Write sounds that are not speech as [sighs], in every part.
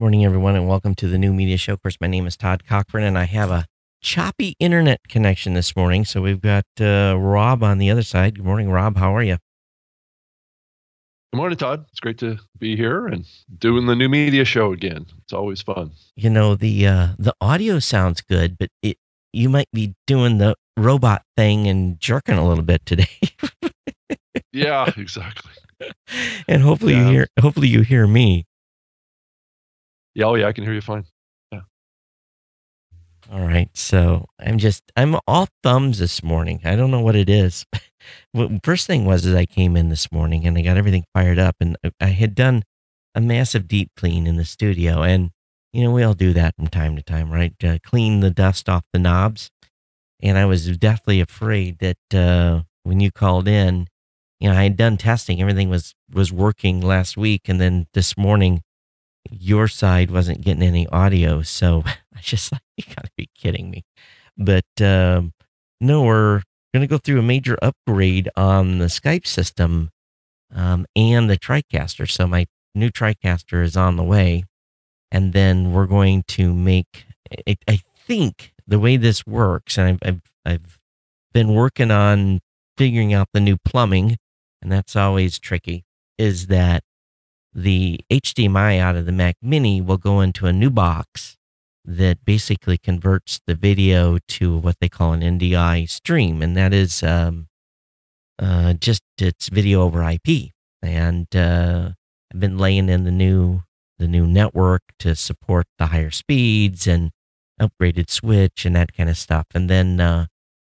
Morning, everyone, and welcome to the new media show. Of course, my name is Todd Cochrane, and I have a choppy internet connection this morning. So we've got uh, Rob on the other side. Good morning, Rob. How are you? Good morning, Todd. It's great to be here and doing the new media show again. It's always fun. You know the uh, the audio sounds good, but it you might be doing the robot thing and jerking a little bit today. [laughs] yeah, exactly. and hopefully yeah. you hear hopefully you hear me. Yeah, oh yeah, I can hear you fine. Yeah. All right. So I'm just I'm all thumbs this morning. I don't know what it is. [laughs] First thing was is I came in this morning and I got everything fired up and I had done a massive deep clean in the studio and you know we all do that from time to time, right? Uh, clean the dust off the knobs. And I was deathly afraid that uh, when you called in, you know, I had done testing, everything was was working last week, and then this morning your side wasn't getting any audio. So [laughs] I just like, [laughs] you gotta be kidding me. But um, no, we're going to go through a major upgrade on the Skype system um, and the TriCaster. So my new TriCaster is on the way. And then we're going to make, I, I think the way this works, and I've, I've, I've been working on figuring out the new plumbing, and that's always tricky, is that the HDMI out of the Mac Mini will go into a new box that basically converts the video to what they call an NDI stream, and that is um, uh, just it's video over IP. And uh, I've been laying in the new the new network to support the higher speeds and upgraded switch and that kind of stuff. And then uh,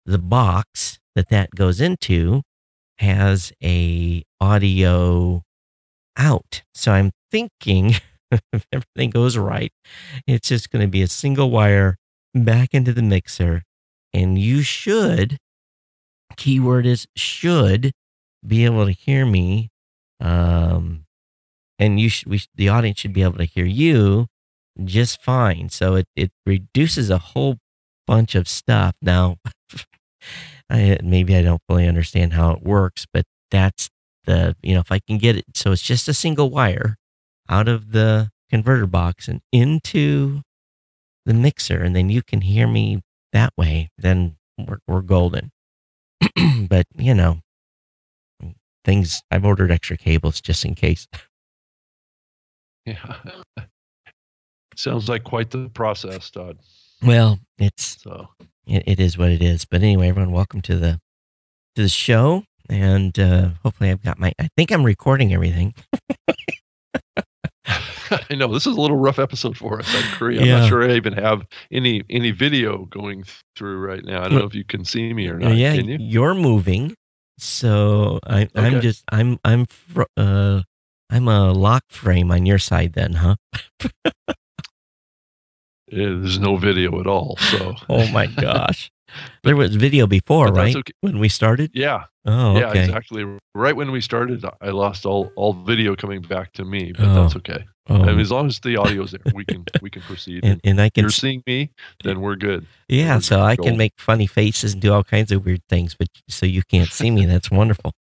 the box that that goes into has a audio out. So I'm thinking [laughs] if everything goes right, it's just going to be a single wire back into the mixer. And you should, keyword is should, be able to hear me. Um, and you should, we, the audience should be able to hear you just fine. So it, it reduces a whole bunch of stuff. Now, [laughs] I, maybe I don't fully understand how it works, but that's the, you know, if I can get it, so it's just a single wire out of the converter box and into the mixer, and then you can hear me that way, then we're, we're golden. [clears throat] but, you know, things, I've ordered extra cables just in case. [laughs] Yeah. [laughs] Sounds like quite the process, Todd. Well, it's so it, it is what it is. But anyway, everyone, welcome to the to the show, and uh, hopefully, I've got my. I think I'm recording everything. [laughs] [laughs] I know this is a little rough episode for us. I agree. I'm yeah. not sure I even have any any video going through right now. I don't know if you can see me or not. Yeah, you? you're moving, so I, okay. I'm just I'm I'm uh I'm a lock frame on your side then, huh? Yeah, [laughs] there's no video at all. So. oh my gosh. There was video before, right? Okay. When we started? Yeah. Oh, okay. Yeah, exactly. Right when we started, I lost all all video coming back to me, but oh. that's okay. Oh. I mean, as long as the audio's there, we can [laughs] we can proceed. and, and, I can. You're seeing me, then we're good. Yeah, we're so I can make funny faces and do all kinds of weird things, but so you can't see me. That's wonderful.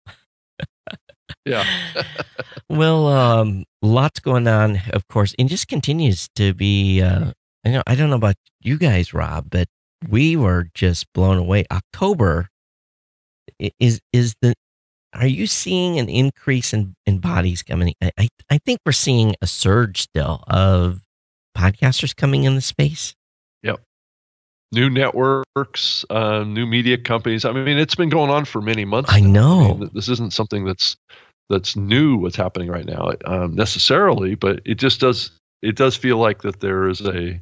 yeah. [laughs] well, um, lots going on, of course, and just continues to be. Uh, I know I don't know about you guys, Rob, but we were just blown away. October is is the are you seeing an increase in, in bodies coming? I, I think we're seeing a surge still of podcasters coming in the space. Yep. New networks, uh, new media companies. I mean, it's been going on for many months. I know. I mean, this isn't something that's that's new. What's happening right now, um, necessarily, but it just does. It does feel like that there is a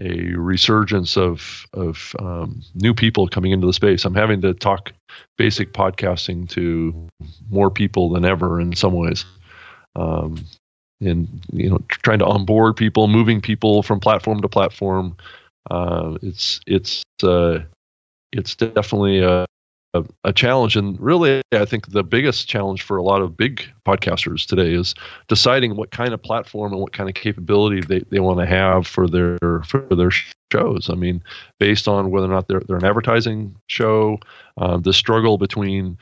a resurgence of of um, new people coming into the space. I'm having to talk basic podcasting to more people than ever in some ways, um, and you know, trying to onboard people, moving people from platform to platform. Uh, it's it's uh, it's definitely a, a, challenge. And really, I think the biggest challenge for a lot of big podcasters today is deciding what kind of platform and what kind of capability they, they want to have for their for their shows. I mean, based on whether or not they're, they're an advertising show, um, the struggle between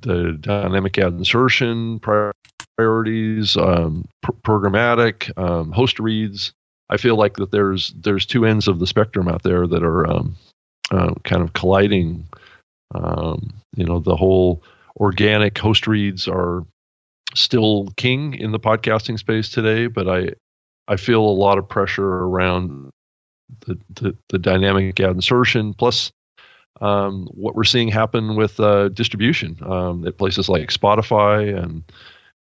the dynamic ad insertion priorities, um, pr- programmatic, um, host reads. I feel like that there's there's two ends of the spectrum out there that are um, uh, kind of colliding. Um, you know, the whole organic host reads are still king in the podcasting space today, but I I feel a lot of pressure around the the, the dynamic ad insertion plus um, what we're seeing happen with uh, distribution um, at places like Spotify and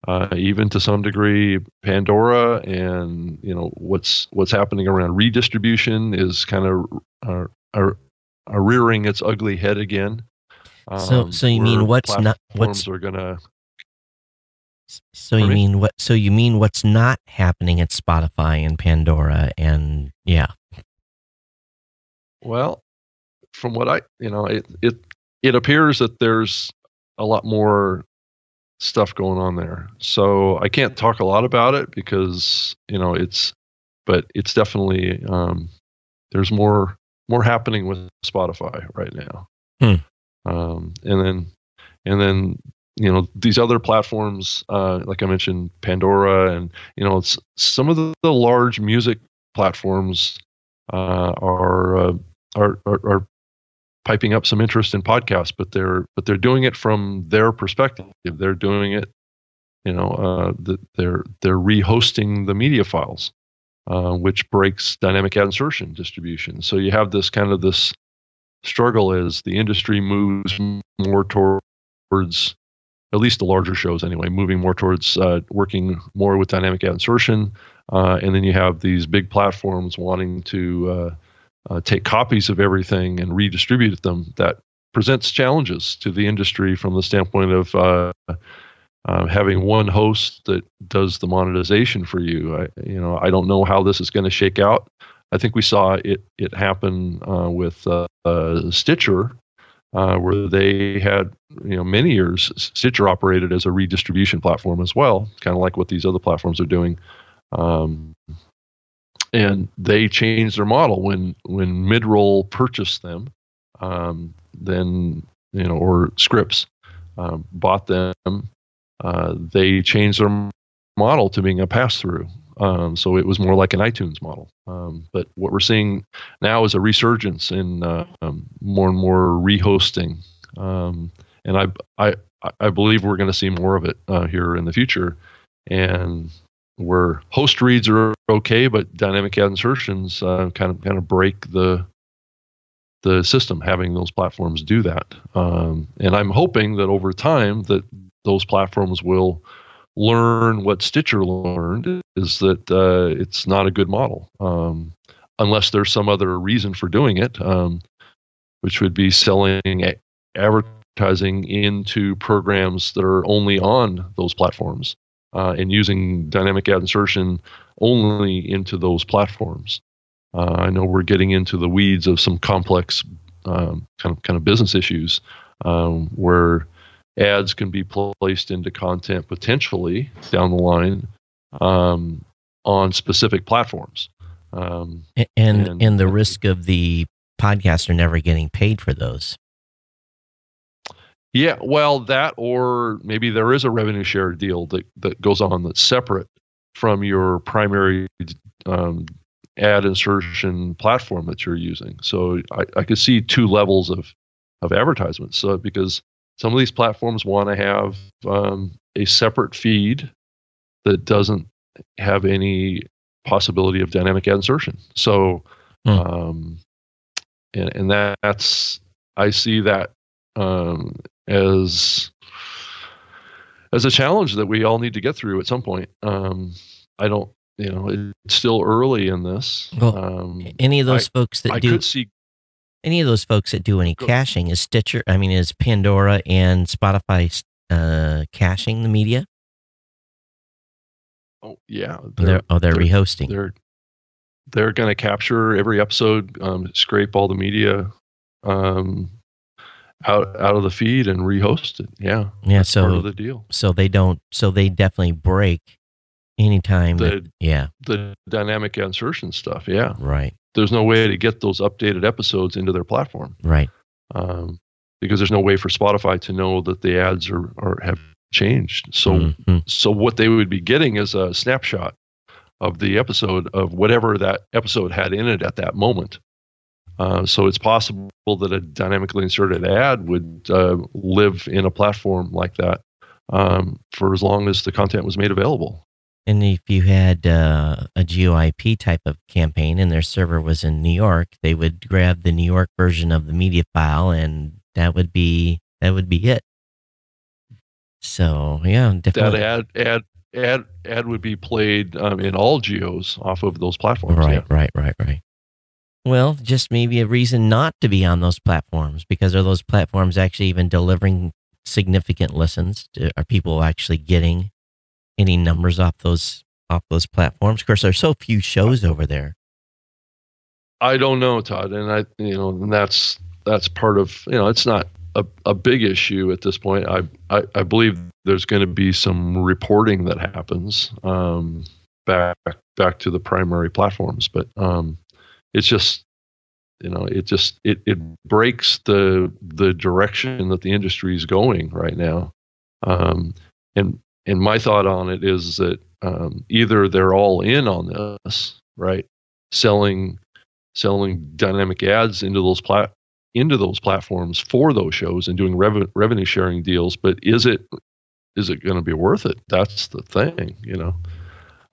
uh, even to some degree Pandora, and you know what's what's happening around redistribution is kind of uh, rearing its ugly head again. Um, so, so you mean what's not what's are gonna? So you mean what? So you mean what's not happening at Spotify and Pandora and yeah. Well, from what I you know it it it appears that there's a lot more stuff going on there. So I can't talk a lot about it because you know it's, but it's definitely um, there's more more happening with Spotify right now. Hmm. Um, and then and then you know these other platforms uh, like I mentioned Pandora and you know some of the, the large music platforms uh, are, uh, are, are are piping up some interest in podcasts, but they're but they're doing it from their perspective. They're doing it, you know, uh, the, they're they're rehosting the media files, uh, which breaks dynamic ad insertion distribution. So you have this kind of this struggle as the industry moves more towards at least the larger shows anyway, moving more towards uh, working more with dynamic ad insertion, uh, and then you have these big platforms wanting to uh, uh, take copies of everything and redistribute them, that presents challenges to the industry from the standpoint of uh, uh, having one host that does the monetization for you. I, you know, I don't know how this is going to shake out. I think we saw it it happen uh, with uh, uh, Stitcher, where they had you know many years Stitcher operated as a redistribution platform as well, kind of like what these other platforms are doing. Um, and they changed their model when when midroll purchased them um, then you know or scripps um, bought them uh, they changed their model to being a pass through um, so it was more like an itunes model. Um, but what we're seeing now is a resurgence in uh, um, more and more rehosting. Um, and I, I I believe we're going to see more of it uh, here in the future. And where host reads are okay, but dynamic ad insertions uh, kind of kind of break the the system having those platforms do that. Um, and I'm hoping that over time that those platforms will learn what Stitcher learned is that uh, it's not a good model um, unless there's some other reason for doing it, um, which would be selling advertising into programs that are only on those platforms uh, and using dynamic ad insertion only into those platforms. Uh, I know we're getting into the weeds of some complex um, kind of kind of business issues um, where ads can be placed into content potentially down the line um, on specific platforms. Um, and, and and the risk of the podcaster never getting paid for those. Yeah, well, that or maybe there is a revenue share deal that, that goes on that's separate from your primary um, ad insertion platform that you're using. So I, I could see two levels of of advertisements. So because some of these platforms want to have um, a separate feed that doesn't have any possibility of dynamic insertion. So, hmm. um, and, and that's I see that um, as as a challenge that we all need to get through at some point. Um, I don't, you know, it's still early in this. Well, um, any of those I, folks that I do could see any of those folks that do any go, caching is Stitcher. I mean, is Pandora and Spotify uh, caching the media? Oh yeah, they're, they're oh they're, they're rehosting. They're they're going to capture every episode, um, scrape all the media, um, out out of the feed and rehost it. Yeah, yeah. so the deal. So they don't. So they definitely break anytime. The, that, yeah, the dynamic insertion stuff. Yeah, right. There's no way to get those updated episodes into their platform. Right. Um, because there's no way for Spotify to know that the ads are, are have changed. So mm-hmm. so what they would be getting is a snapshot of the episode of whatever that episode had in it at that moment. Uh, so it's possible that a dynamically inserted ad would uh, live in a platform like that um, for as long as the content was made available. And if you had uh, a GeoIP type of campaign and their server was in New York, they would grab the New York version of the media file, and that would be that would be it. So yeah, definitely. That ad ad ad ad would be played um, in all geos off of those platforms. Right, yeah. right, right, right. Well, just maybe a reason not to be on those platforms because are those platforms actually even delivering significant listens? Are people actually getting any numbers off those off those platforms? Of course, there's so few shows over there. I don't know, Todd, and I, you know, and that's that's part of, you know, it's not a, a big issue at this point. I I, I believe there's going to be some reporting that happens um, back back to the primary platforms, but um, it's just you know it just it, it breaks the the direction that the industry is going right now um, and and my thought on it is that um, either they're all in on this, right, selling selling dynamic ads into those plat into those platforms for those shows and doing rev- revenue sharing deals. But is it is it going to be worth it? That's the thing, you know.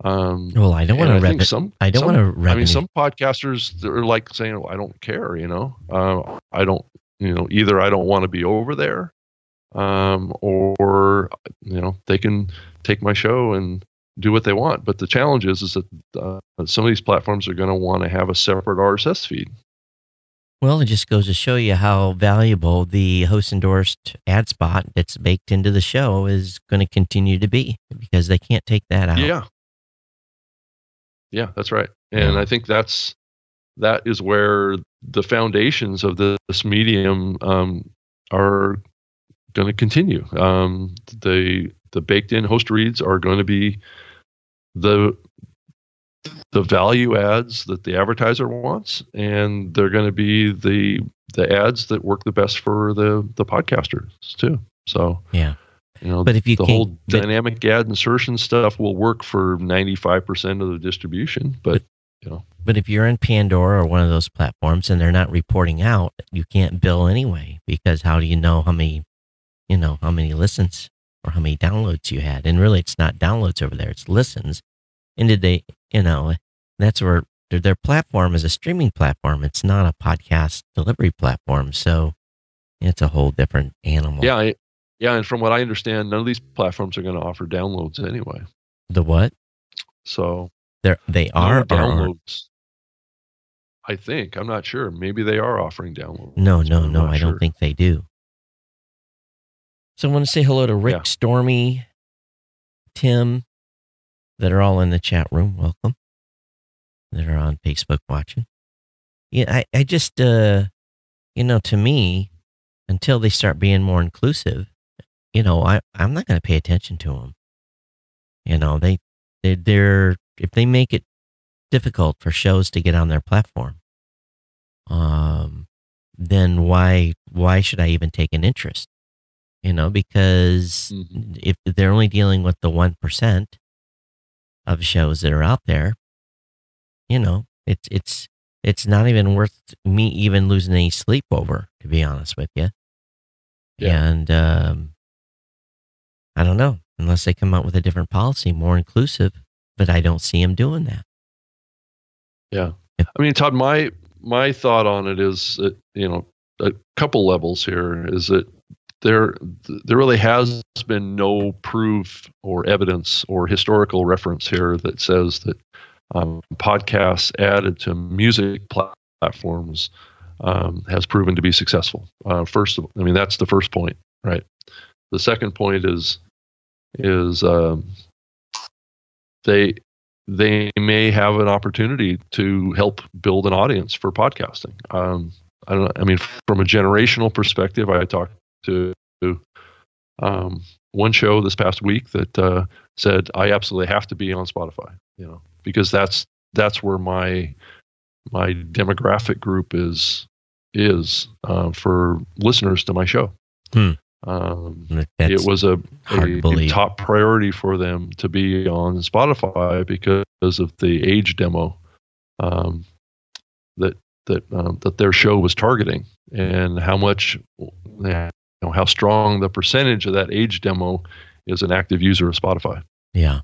Um, well, I don't want to. Rev- some. I don't want to. I mean, some podcasters are like saying, well, "I don't care," you know. Uh, I don't, you know, either I don't want to be over there, um, or you know they can take my show and do what they want. But the challenge is, is that uh, some of these platforms are going to want to have a separate RSS feed. Well, it just goes to show you how valuable the host endorsed ad spot that's baked into the show is going to continue to be because they can't take that out. Yeah. Yeah, that's right. And yeah. I think that's that is where the foundations of this medium um, are going to continue. Um, the the baked in host reads are going to be the the value ads that the advertiser wants, and they're going to be the the ads that work the best for the the podcasters too. So yeah, you know, but if you the whole dynamic ad insertion stuff will work for ninety five percent of the distribution, but, but you know. But if you're in Pandora or one of those platforms and they're not reporting out, you can't bill anyway because how do you know how many you know, how many listens or how many downloads you had. And really, it's not downloads over there, it's listens. And did they, you know, that's where their, their platform is a streaming platform. It's not a podcast delivery platform. So it's a whole different animal. Yeah. I, yeah. And from what I understand, none of these platforms are going to offer downloads anyway. The what? So they're, they are downloads. I think. I'm not sure. Maybe they are offering downloads. No, no, no. I sure. don't think they do. So I want to say hello to Rick, yeah. Stormy, Tim, that are all in the chat room. Welcome. That are on Facebook watching. Yeah, I, I just, uh, you know, to me, until they start being more inclusive, you know, I, I'm not going to pay attention to them. You know, they, they, they're, if they make it difficult for shows to get on their platform, um, then why, why should I even take an interest? You know, because mm-hmm. if they're only dealing with the 1% of shows that are out there, you know, it's, it's, it's not even worth me even losing any sleep over, to be honest with you. Yeah. And, um, I don't know, unless they come out with a different policy, more inclusive, but I don't see them doing that. Yeah. I mean, Todd, my, my thought on it is that, you know, a couple levels here is that there there really has been no proof or evidence or historical reference here that says that um, podcasts added to music platforms um, has proven to be successful. Uh, first, I mean that's the first point, right? The second point is is um, they they may have an opportunity to help build an audience for podcasting. Um, I don't. I mean, from a generational perspective, I talked to um, one show this past week that uh, said I absolutely have to be on Spotify, you know, because that's that's where my my demographic group is is uh, for listeners to my show. Hmm. Um, it was a, to a top priority for them to be on Spotify because of the age demo um, that that um, that their show was targeting, and how much, know, how strong the percentage of that age demo is an active user of Spotify. Yeah.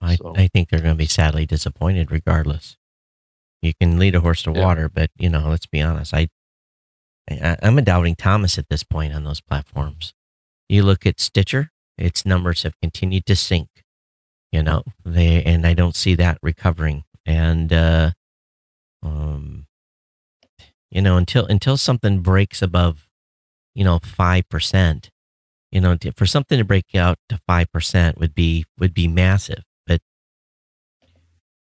I, So- I think they're going to be sadly disappointed regardless. You can lead a horse to Yeah. water, but, you know, let's be honest. I, I, I'm a doubting Thomas at this point on those platforms. You look at Stitcher, its numbers have continued to sink, you know, they, and I don't see that recovering. And, uh, um, you know, until, until something breaks above, you know, 5%, you know, to- for something to break out to 5% would be, would be massive. But,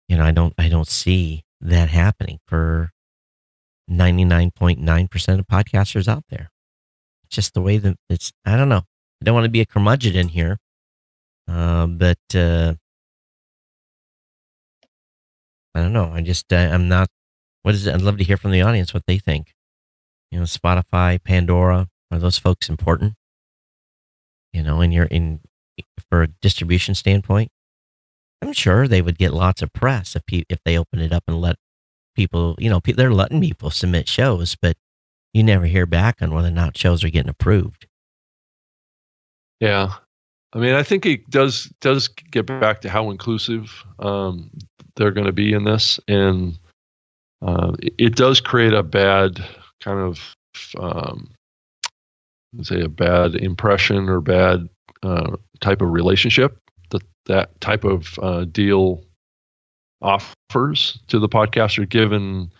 you know, I don't, I don't see that happening for 99.9% of podcasters out there. It's just the way that it's, I don't know. I don't want to be a curmudgeon in here. Uh, but, uh, I don't know. I just, I'm not, what is it? I'd love to hear from the audience what they think. You know, Spotify, Pandora, are those folks important? You know, and you're in, for a distribution standpoint, I'm sure they would get lots of press if pe- if they open it up and let people, you know, they're letting people submit shows, but you never hear back on whether or not shows are getting approved. Yeah, I mean, I think it does does get back to how inclusive um, they're going to be in this, and uh, it, does create a bad kind of um, say a bad impression or bad uh, type of relationship that that type of uh, deal offers to the podcaster, given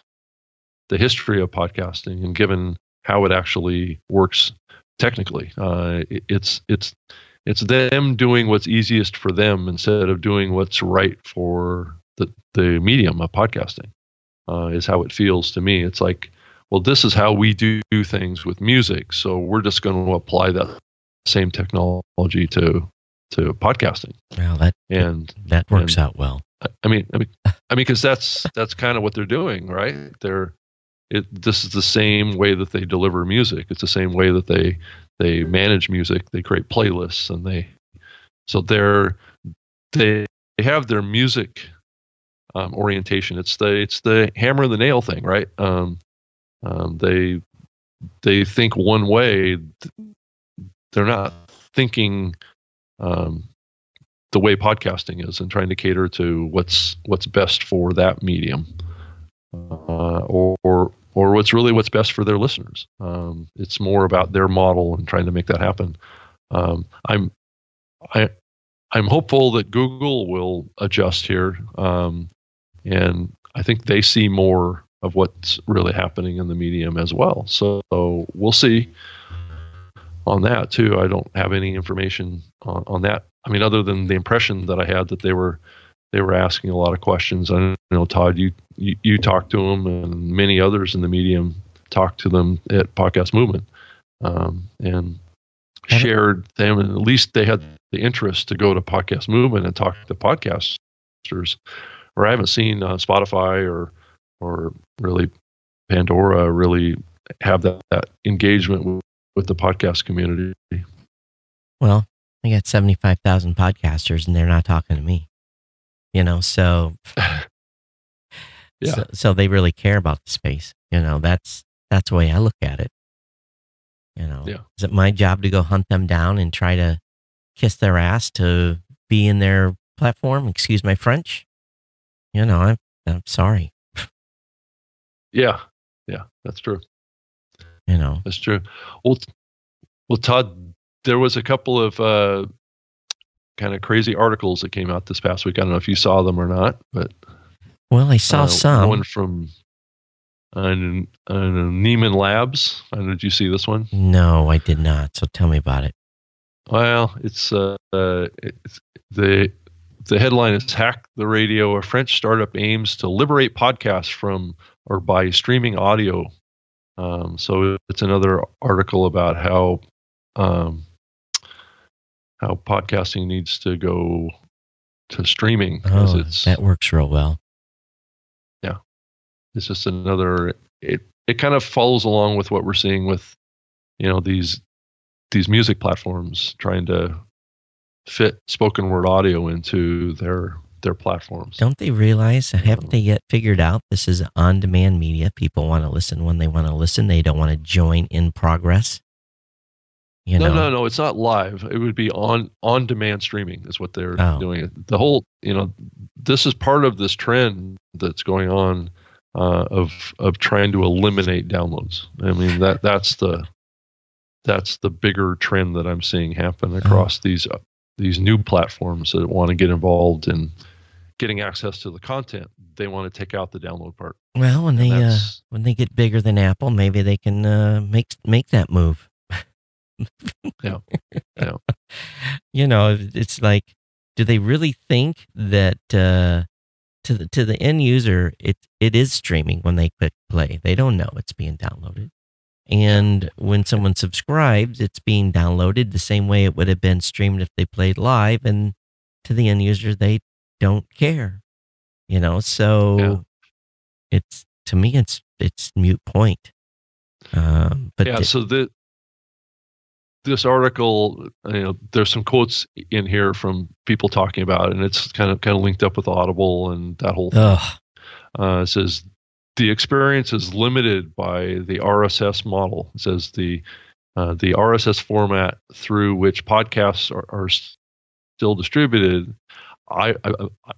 the history of podcasting and given how it actually works technically. Uh, it- it's it's it's them doing what's easiest for them instead of doing what's right for the the medium of podcasting. Uh, is how it feels to me. It's like, well, this is how we do things with music, so we're just going to apply that same technology to to podcasting. Well, that And that works and- out well. I- mean, I mean, I mean, because that's that's kind of what they're doing, right? They're it. This is the same way that they deliver music. It's the same way that they they manage music. They create playlists, and they so they're they they have their music um, orientation. It's the it's the hammer and the nail thing, right? Um, um, they they think one way. They're not thinking um, the way podcasting is and trying to cater to what's what's best for that medium uh, or, or or what's really what's best for their listeners um, it's more about their model and trying to make that happen um, i'm i i'm hopeful that google will adjust here um, and i think they see more of what's really happening in the medium as well so we'll see on that too. I don't have any information on, on that. I mean, other than the impression that I had that they were they were asking a lot of questions. I know Todd, you you, you talked to them, and many others in the medium talked to them at Podcast Movement, um, and shared them, and at least they had the interest to go to Podcast Movement and talk to podcasters. Or I haven't seen uh, Spotify or or really Pandora really have that, that engagement with, with the podcast community. Well, I got 75,000 podcasters and they're not talking to me. You know, so [laughs] Yeah. so, so they really care about the space. You know, that's that's the way I look at it. You know, Yeah. is it my job to go hunt them down and try to kiss their ass to be in their platform? Excuse my French. You know, I'm I'm sorry. Yeah, yeah, that's true. You know, That's true. Well, well, Todd, there was a couple of uh, kind of crazy articles that came out this past week. I don't know if you saw them or not, but well, I saw uh, some. one from uh, uh, Nieman Labs. I did you see this one? no, I did not. So tell me about it. Well, it's uh, uh, it's the the headline is "Hack the Radio." A French startup aims to liberate podcasts from or by streaming audio. Um, so it's another article about how um, how podcasting needs to go to streaming because Oh, it's that works real well. Yeah, it's just another it it kind of follows along with what we're seeing with you know these these music platforms trying to fit spoken word audio into their their platforms. Don't they realize? Haven't they yet figured out this is on demand media? People want to listen when they want to listen. They don't want to join in progress. You know? No, no, no. It's not live. It would be on on demand streaming. Is what they're oh. doing. The whole, you know, this is part of this trend that's going on uh, of of trying to eliminate downloads. I mean that that's the that's the bigger trend that I'm seeing happen uh-huh. across oh. these uh, these new platforms that want to get involved in getting access to the content. They want to take out the download part. Well, when they uh, when they get bigger than Apple, maybe they can uh, make make that move. [laughs] yeah, yeah. [laughs] You know, it's like, do they really think that uh, to the to the end user, it it is streaming when they click play. They don't know it's being downloaded. And when someone subscribes, it's being downloaded the same way it would have been streamed if they played live. And to the end user, they don't care. You know, so yeah. it's to me, it's it's mute point. Um, but yeah, so the this article, you know, there's some quotes in here from people talking about it, and it's kind of kind of linked up with Audible and that whole thing. Uh, it says the experience is limited by the RSS model. It says the uh, the RSS format through which podcasts are, are still distributed. I, I,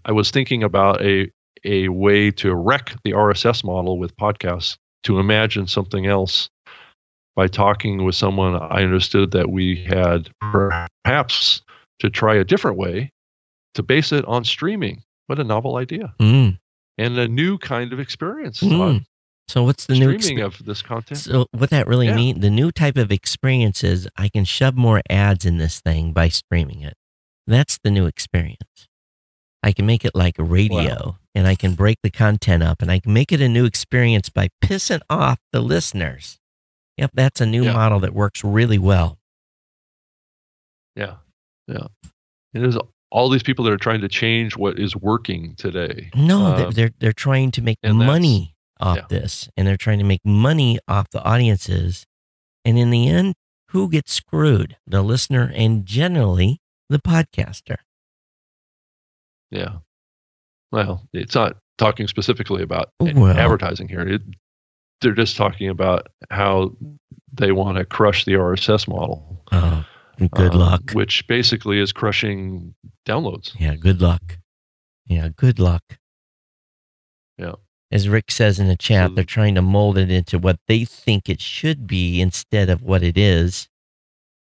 I was thinking about a a way to wreck the RSS model with podcasts to imagine something else by talking with someone, I understood that we had perhaps to try a different way to base it on streaming. What a novel idea. Mm. And a new kind of experience. Mm. So what's the streaming new streaming of this content? So what that really yeah. mean? The new type of experience is I can shove more ads in this thing by streaming it. That's the new experience. I can make it like a radio wow. and I can break the content up and I can make it a new experience by pissing off the listeners. Yep, that's a new yeah. model that works really well. Yeah, yeah. And there's all these people that are trying to change what is working today. No, um, they're they're trying to make money off yeah. this, and they're trying to make money off the audiences. And in the end, who gets screwed? The listener, and generally the podcaster. Yeah. Well, it's not talking specifically about well, advertising here. It, they're just talking about how they want to crush the RSS model. Oh, good um, luck. Which basically is crushing downloads. Yeah, good luck. Yeah, good luck. Yeah. As Rick says in the chat, so, they're trying to mold it into what they think it should be instead of what it is.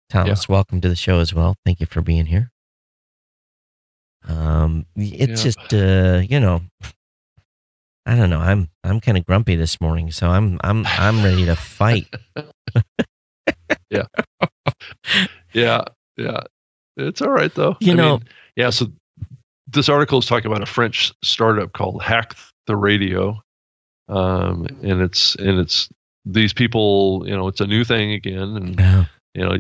Thomas, yeah. welcome to the show as well. Thank you for being here. Um, it's yeah. just uh, you know, I don't know. I'm I'm kind of grumpy this morning, so I'm I'm I'm ready to fight. [laughs] yeah, yeah, yeah. It's all right though. You I know, mean, yeah. So this article is talking about a French startup called Hack the Radio, um, and it's and it's these people. You know, it's a new thing again, and yeah. you know,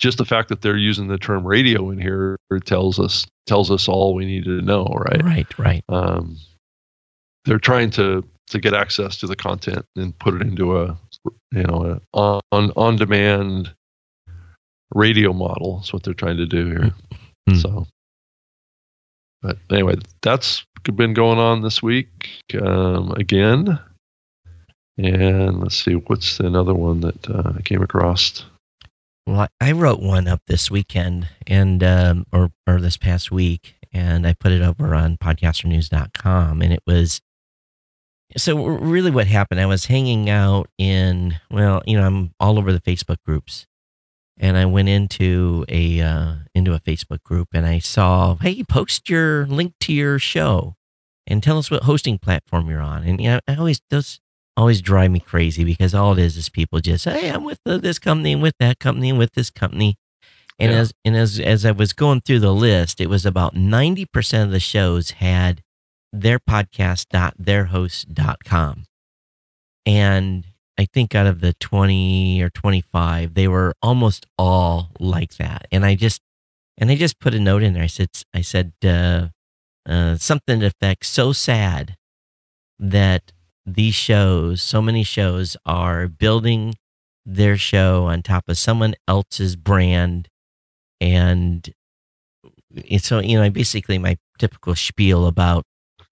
just the fact that they're using the term radio in here tells us tells us all we need to know, right? Right, right. Um, they're trying to to get access to the content and put it into a you know a on on demand radio model. Is what they're trying to do here. Mm-hmm. So, but anyway, that's been going on this week um, again. And let's see, what's another one that uh, I came across? Well, I wrote one up this weekend and um, or or this past week, and I put it over on podcasternews.com, and it was so really what happened i was hanging out in well you know i'm all over the facebook groups and i went into a uh, into a facebook group and i saw hey post your link to your show and tell us what hosting platform you're on. And you know i always does always drive me crazy because all it is is people just hey i'm with this company and with that company and with this company and yeah. as and as as i was going through the list it was about 90% of the shows had theirpodcast.theirhost.com. And I think out of the 20 or 25, they were almost all like that. And I just, and I just put a note in there. I said, I said, uh, uh, something to effect so sad that these shows, so many shows are building their show on top of someone else's brand and so you know basically my typical spiel about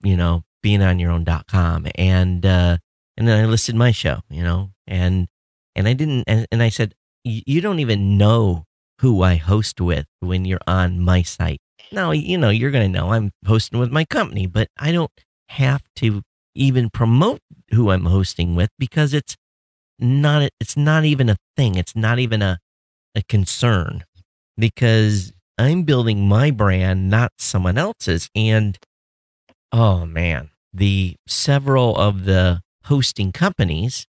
you know being on your own.com and uh and then I listed my show you know and and I didn't and, and I said you don't even know who I host with when you're on my site. Now, you know, you're going to know I'm hosting with my company, but I don't have to even promote who I'm hosting with because it's not it's not even a thing. It's not even a a concern because I'm building my brand, not someone else's. And oh man, the several of the hosting companies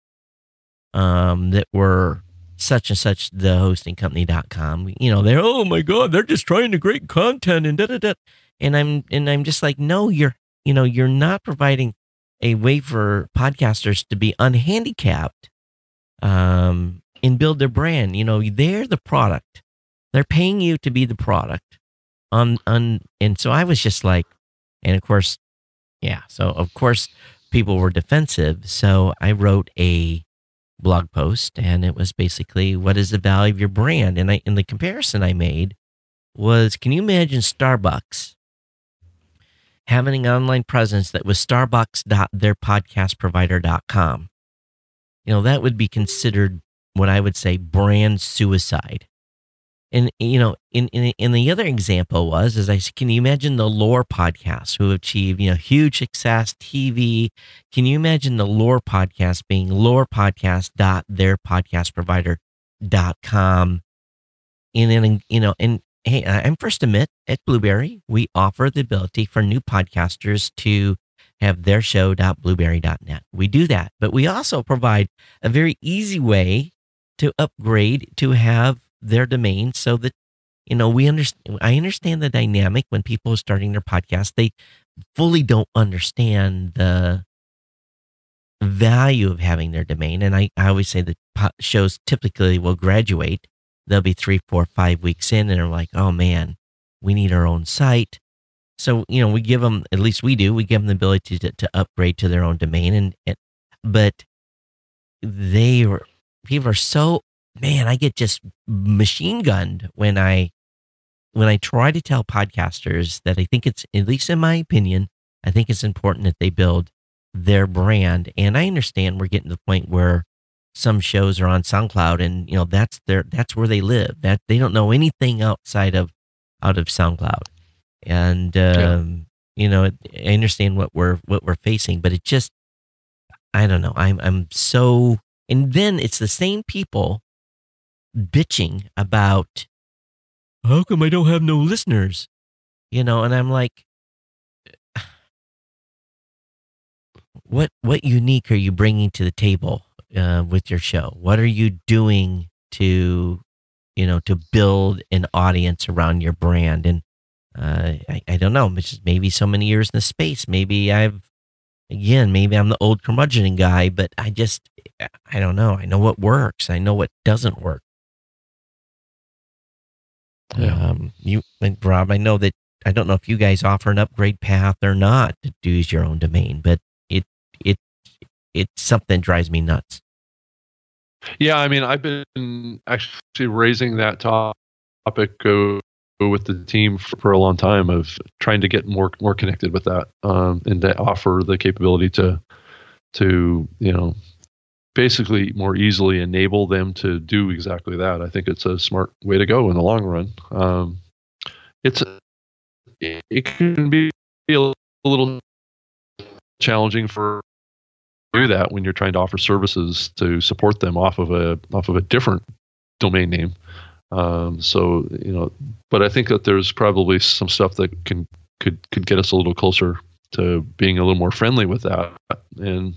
um, that were such and such the hosting company.com you know they're oh my god they're just trying to create content and da da da and i'm and i'm just like no you're you know you're not providing a way for podcasters to be unhandicapped um and build their brand. You know they're the product. They're paying you to be the product. On on and so i was just like and of course yeah so of course people were defensive. So i wrote a blog post and it was basically what is the value of your brand? And i and the comparison i made was can you imagine starbucks having an online presence that was starbucks.theirpodcastprovider.com you know that would be considered what i would say brand suicide and you know, in in, in the other example was, as I said, can you imagine the lore podcasts who achieved you know huge success TV? Can you imagine the lore podcast being lorepodcast.theirpodcastprovider.com? And then you know, and hey, uh, I'm first admit at Blubrry, we offer the ability for new podcasters to have their show.blubrry.net. We do that, but we also provide a very easy way to upgrade to have their domain so that you know we understand i understand the dynamic when people are starting their podcast they fully don't understand the value of having their domain and i, I always say that shows typically will graduate they'll be three four five weeks in and they're like oh man we need our own site so you know we give them at least we do we give them the ability to, to upgrade to their own domain and, and but they are people are so man, I get just machine gunned when I when I try to tell podcasters that I think it's at least in my opinion, I think it's important that they build their brand. And I understand we're getting to the point where some shows are on SoundCloud and you know that's their that's where they live. That they don't know anything outside of out of SoundCloud. And um, yeah. you know, I understand what we're what we're facing, but it just I don't know. I'm I'm so and then it's the same people bitching about how come I don't have no listeners? You know, and I'm like, [sighs] what what unique are you bringing to the table uh, with your show? What are you doing to, you know, to build an audience around your brand? And uh, I, I don't know, maybe so many years in the space. Maybe I've, again, maybe I'm the old curmudgeon guy, but I just, I don't know. I know what works. I know what doesn't work. Yeah. Um, you, Rob, I know that I don't know if you guys offer an upgrade path or not to use your own domain, but it it it's something drives me nuts. Yeah, I mean, I've been actually raising that topic uh, with the team for, for, a long time of trying to get more more connected with that um, and to offer the capability to to you know basically more easily enable them to do exactly that. I think it's a smart way to go in the long run. Um, it's it can be a little challenging for do that when you're trying to offer services to support them off of a off of a different domain name. Um, so you know, but I think that there's probably some stuff that can could could get us a little closer to being a little more friendly with that and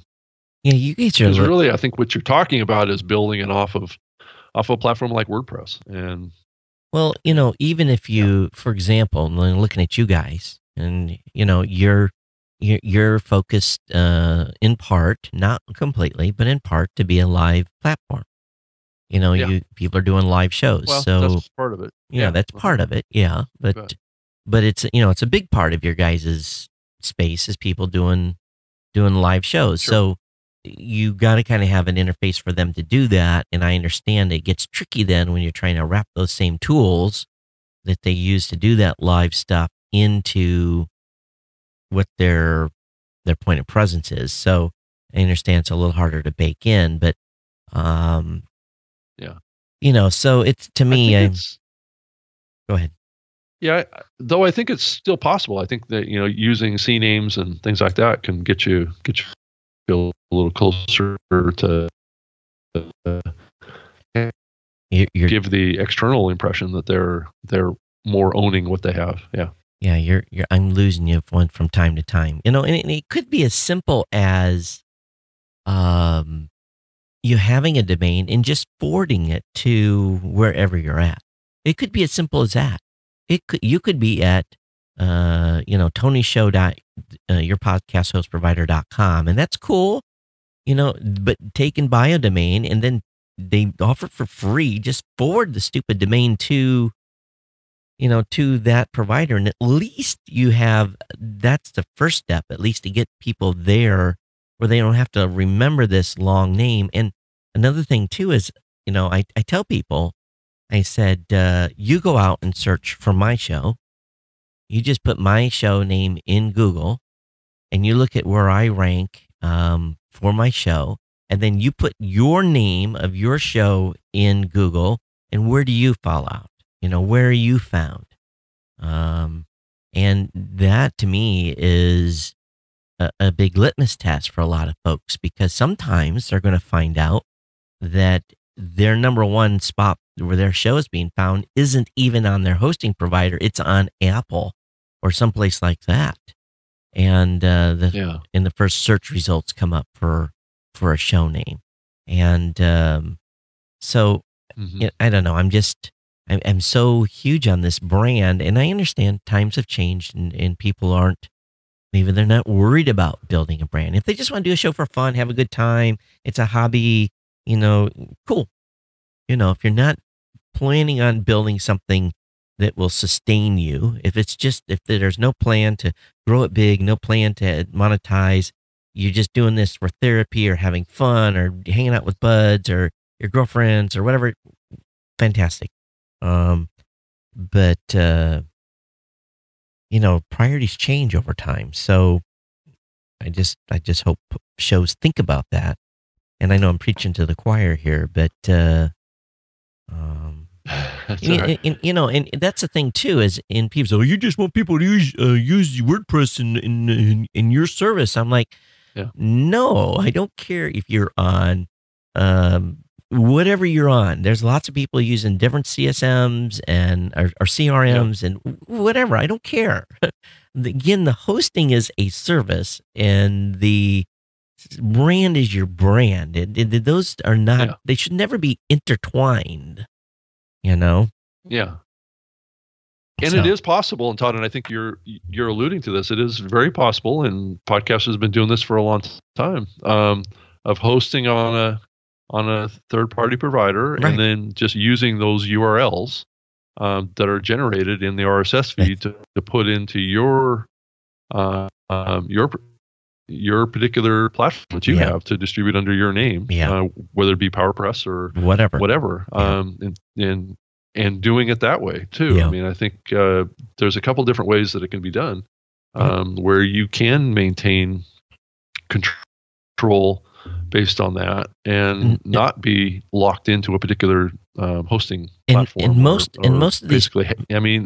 yeah, you guys are really. I think what you're talking about is building it off of off a platform like WordPress. And well, you know, even if you, yeah. for example, looking at you guys, and you know, you're you're, you're focused uh, in part, not completely, but in part, to be a live platform. You know, yeah. you people are doing live shows, well, so that's part of it. Yeah, yeah that's part of it. Yeah, but but it's you know it's a big part of your guys's space is people doing doing live shows. Sure. So you got to kind of have an interface for them to do that. And I understand it gets tricky then when you're trying to wrap those same tools that they use to do that live stuff into what their their point of presence is. So I understand it's a little harder to bake in, but um, Yeah. you know, so it's to me. I, it's- go ahead. Yeah, though I think it's still possible. I think that you know using CNAMEs and things like that can get you get you feel a little closer to uh, You're, you're give the external impression that they're they're more owning what they have. Yeah, Yeah, you're you're I'm losing you one from time to time. You know, and it, and it could be as simple as um you having a domain and just forwarding it to wherever you're at. It could be as simple as that. It could you could be at uh you know Tony Show dot uh, your podcast host provider.com and that's cool. You know, but taken by a domain and then they offer for free just forward the stupid domain to you know, to that provider. And at least you have that's the first step, at least to get people there where they don't have to remember this long name. And another thing too is, you know, I, I tell people, I said, uh, you go out and search for my show. You just put my show name in Google and you look at where I rank um, for my show. And then you put your name of your show in Google and where do you fall out? You know, where are you found? Um, and that to me is a, a big litmus test for a lot of folks because sometimes they're going to find out that their number one spot where their show is being found isn't even on their hosting provider, it's on Apple or someplace like that. And uh, the yeah, in the first search results come up for for a show name, and um, so Mhm. yeah, I don't know. I'm just, I'm, so huge on this brand, and I understand times have changed, and, and people aren't, maybe they're not worried about building a brand. If they just want to do a show for fun, have a good time, it's a hobby, you know, cool. You know, if you're not planning on building something that will sustain you, if it's just, if there's no plan to grow it big, no plan to monetize, you're just doing this for therapy or having fun or hanging out with buds or your girlfriends or whatever fantastic um but uh you know priorities change over time so i just i just hope shows think about that and i know i'm preaching to the choir here but uh um [laughs] and, right. and- you know, and that's the thing too. Is in people, so you just want people to use uh, use WordPress in, in in in your service. I'm like, Yeah. no, I don't care if you're on um, whatever you're on. There's lots of people using different CSMs and or, or CRMs and whatever. I don't care. [laughs] Again, the hosting is a service, and the brand is your brand. And, and those are not. Yeah. They should never be intertwined. You know. yeah. And it So- is possible, and Todd, and I think you're you're alluding to this. It is very possible, and podcast has been doing this for a long time. Um, of hosting on a on a third party provider, Right. and then just using those URLs um, that are generated in the RSS feed to, to put into your uh, um, your your particular platform that you Yeah. have to distribute under your name, Yeah. uh, whether it be PowerPress or whatever. whatever Yeah. um and, and and doing it that way too i mean i think uh there's a couple different ways that it can be done Yeah. um where you can maintain control based on that and And- not be locked into a particular um, hosting And- platform and or- most- and or most of these- basically i mean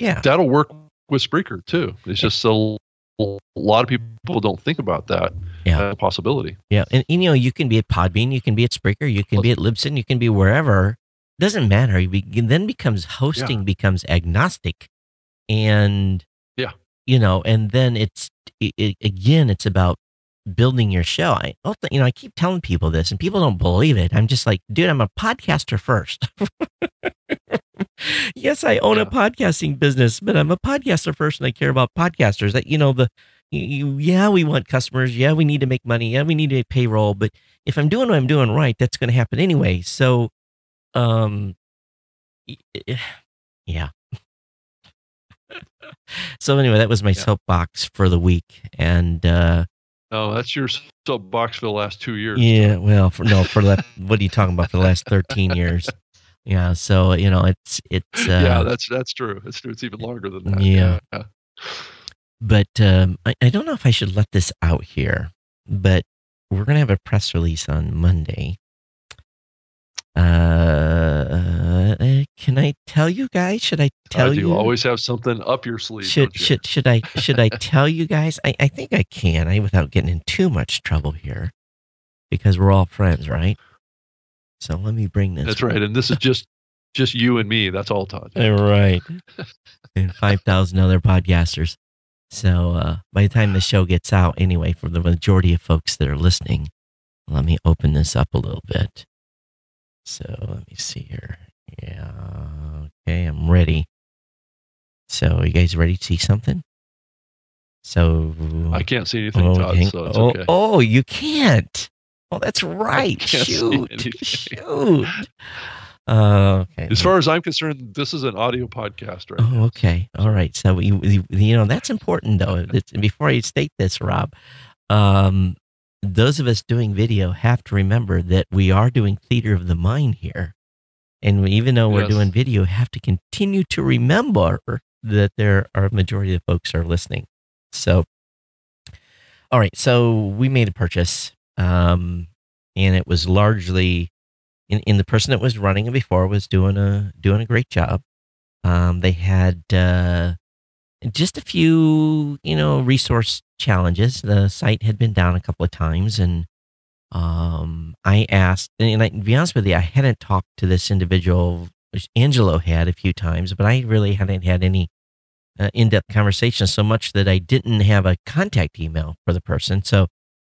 Yeah. that'll work with Spreaker too it's just so a lot of people don't think about that Yeah. possibility Yeah, and, and, you know, you can be at Podbean, you can be at Spreaker, you can be at Libsyn, you can be wherever. Doesn't matter. You be, then becomes hosting becomes agnostic, and Yeah. you know, and then it's it, it, again, it's about building your show. I you know, I keep telling people this, and people don't believe it. I'm just like, dude, I'm a podcaster first. [laughs] yes, I own a podcasting business, but I'm a podcaster first, and I care about podcasters. That you know the you, yeah, we want customers. Yeah, we need to make money. Yeah, we need to payroll. But if I'm doing what I'm doing right, that's going to happen anyway. So, um, y- [sighs] yeah. [laughs] so anyway, that was my Yeah. soapbox for the week, and uh, Oh, that's your soapbox for the last two years. Yeah, well, for, no, for the [laughs] what are you talking about for the last thirteen years? Yeah, so you know, it's it's. Uh, yeah, that's that's true. It's true. It's even longer than that. Yeah. yeah. but um, I, I don't know if I should let this out here, but we're gonna have a press release on Monday. Uh, can I tell you guys? Should I tell I do you? always have something up your sleeve. should don't you? should should I should I tell you guys? I, I think I can. I without getting in too much trouble here, because we're all friends, right? So let me bring this. That's right. And this is just just you and me. That's all, Todd. Right. [laughs] and 5,000 other podcasters. So uh, by the time the show gets out, anyway, for the majority of folks that are listening, let me open this up a little bit. So let me see here. Yeah. Okay, I'm ready. So you guys ready to see something? So I can't see anything, oh, Todd, so it's oh, okay. oh, you can't. Oh, that's [laughs] right. Shoot. Shoot. Uh, okay. As far as I'm concerned, this is an audio podcast, right? Oh, okay. All right. So you, you, you know that's important though. [laughs] It's, before I state this, Rob, um, those of us doing video have to remember that we are doing theater of the mind here, and even though we're Yes. doing video, have to continue to remember that there are a majority of folks are listening. So, all right. So we made a purchase, um, and it was largely in, in the person that was running it before was doing a doing a great job. Um, they had uh, just a few, you know, resource challenges. The site had been down a couple of times, and um, I asked, and I, to be honest with you, I hadn't talked to this individual, Angelo had a few times, but I really hadn't had any uh, in-depth conversation so much that I didn't have a contact email for the person. So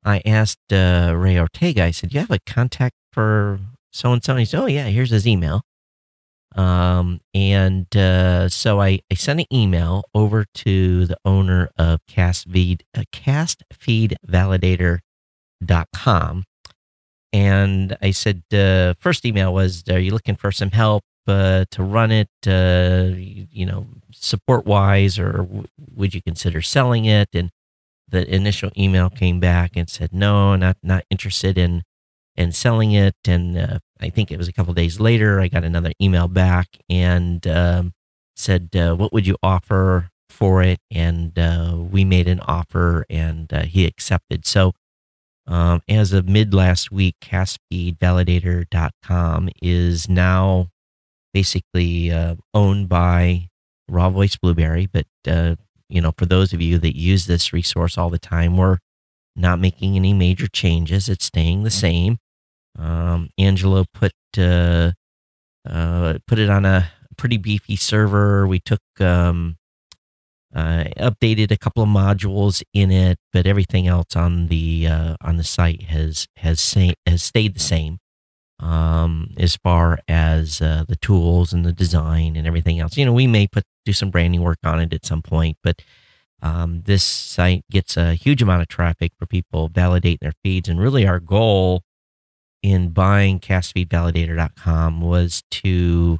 I asked uh, Ray Ortega. I said, "Do you have a contact for so and so?" He said, "Oh yeah, here's his email." Um, and uh, so I, I sent an email over to the owner of Cast Feed, uh, CastFeedValidator.com. And I said, uh, first email was, Are you looking for some help uh, to run it, uh, you, you know, support wise, or w- would you consider selling it? And the initial email came back and said, No, not, not interested in and selling it. And uh, I think it was a couple days later, I got another email back and um, said, uh, "What would you offer for it?" And uh, we made an offer, and uh, he accepted. So, um, as of mid last week, CastFeedValidator.com is now basically uh, owned by Raw Voice Blubrry. But uh, you know, for those of you that use this resource all the time, we're not making any major changes. It's staying the same. Um, Angelo put uh, uh, put it on a pretty beefy server. We took um, uh, updated a couple of modules in it, but everything else on the uh, on the site has has sa- has stayed the same. Um, as far as uh, the tools and the design and everything else, you know, we may put do some branding work on it at some point, but um, this site gets a huge amount of traffic for people validating their feeds. And really, our goal in buying castfeedvalidator.com was to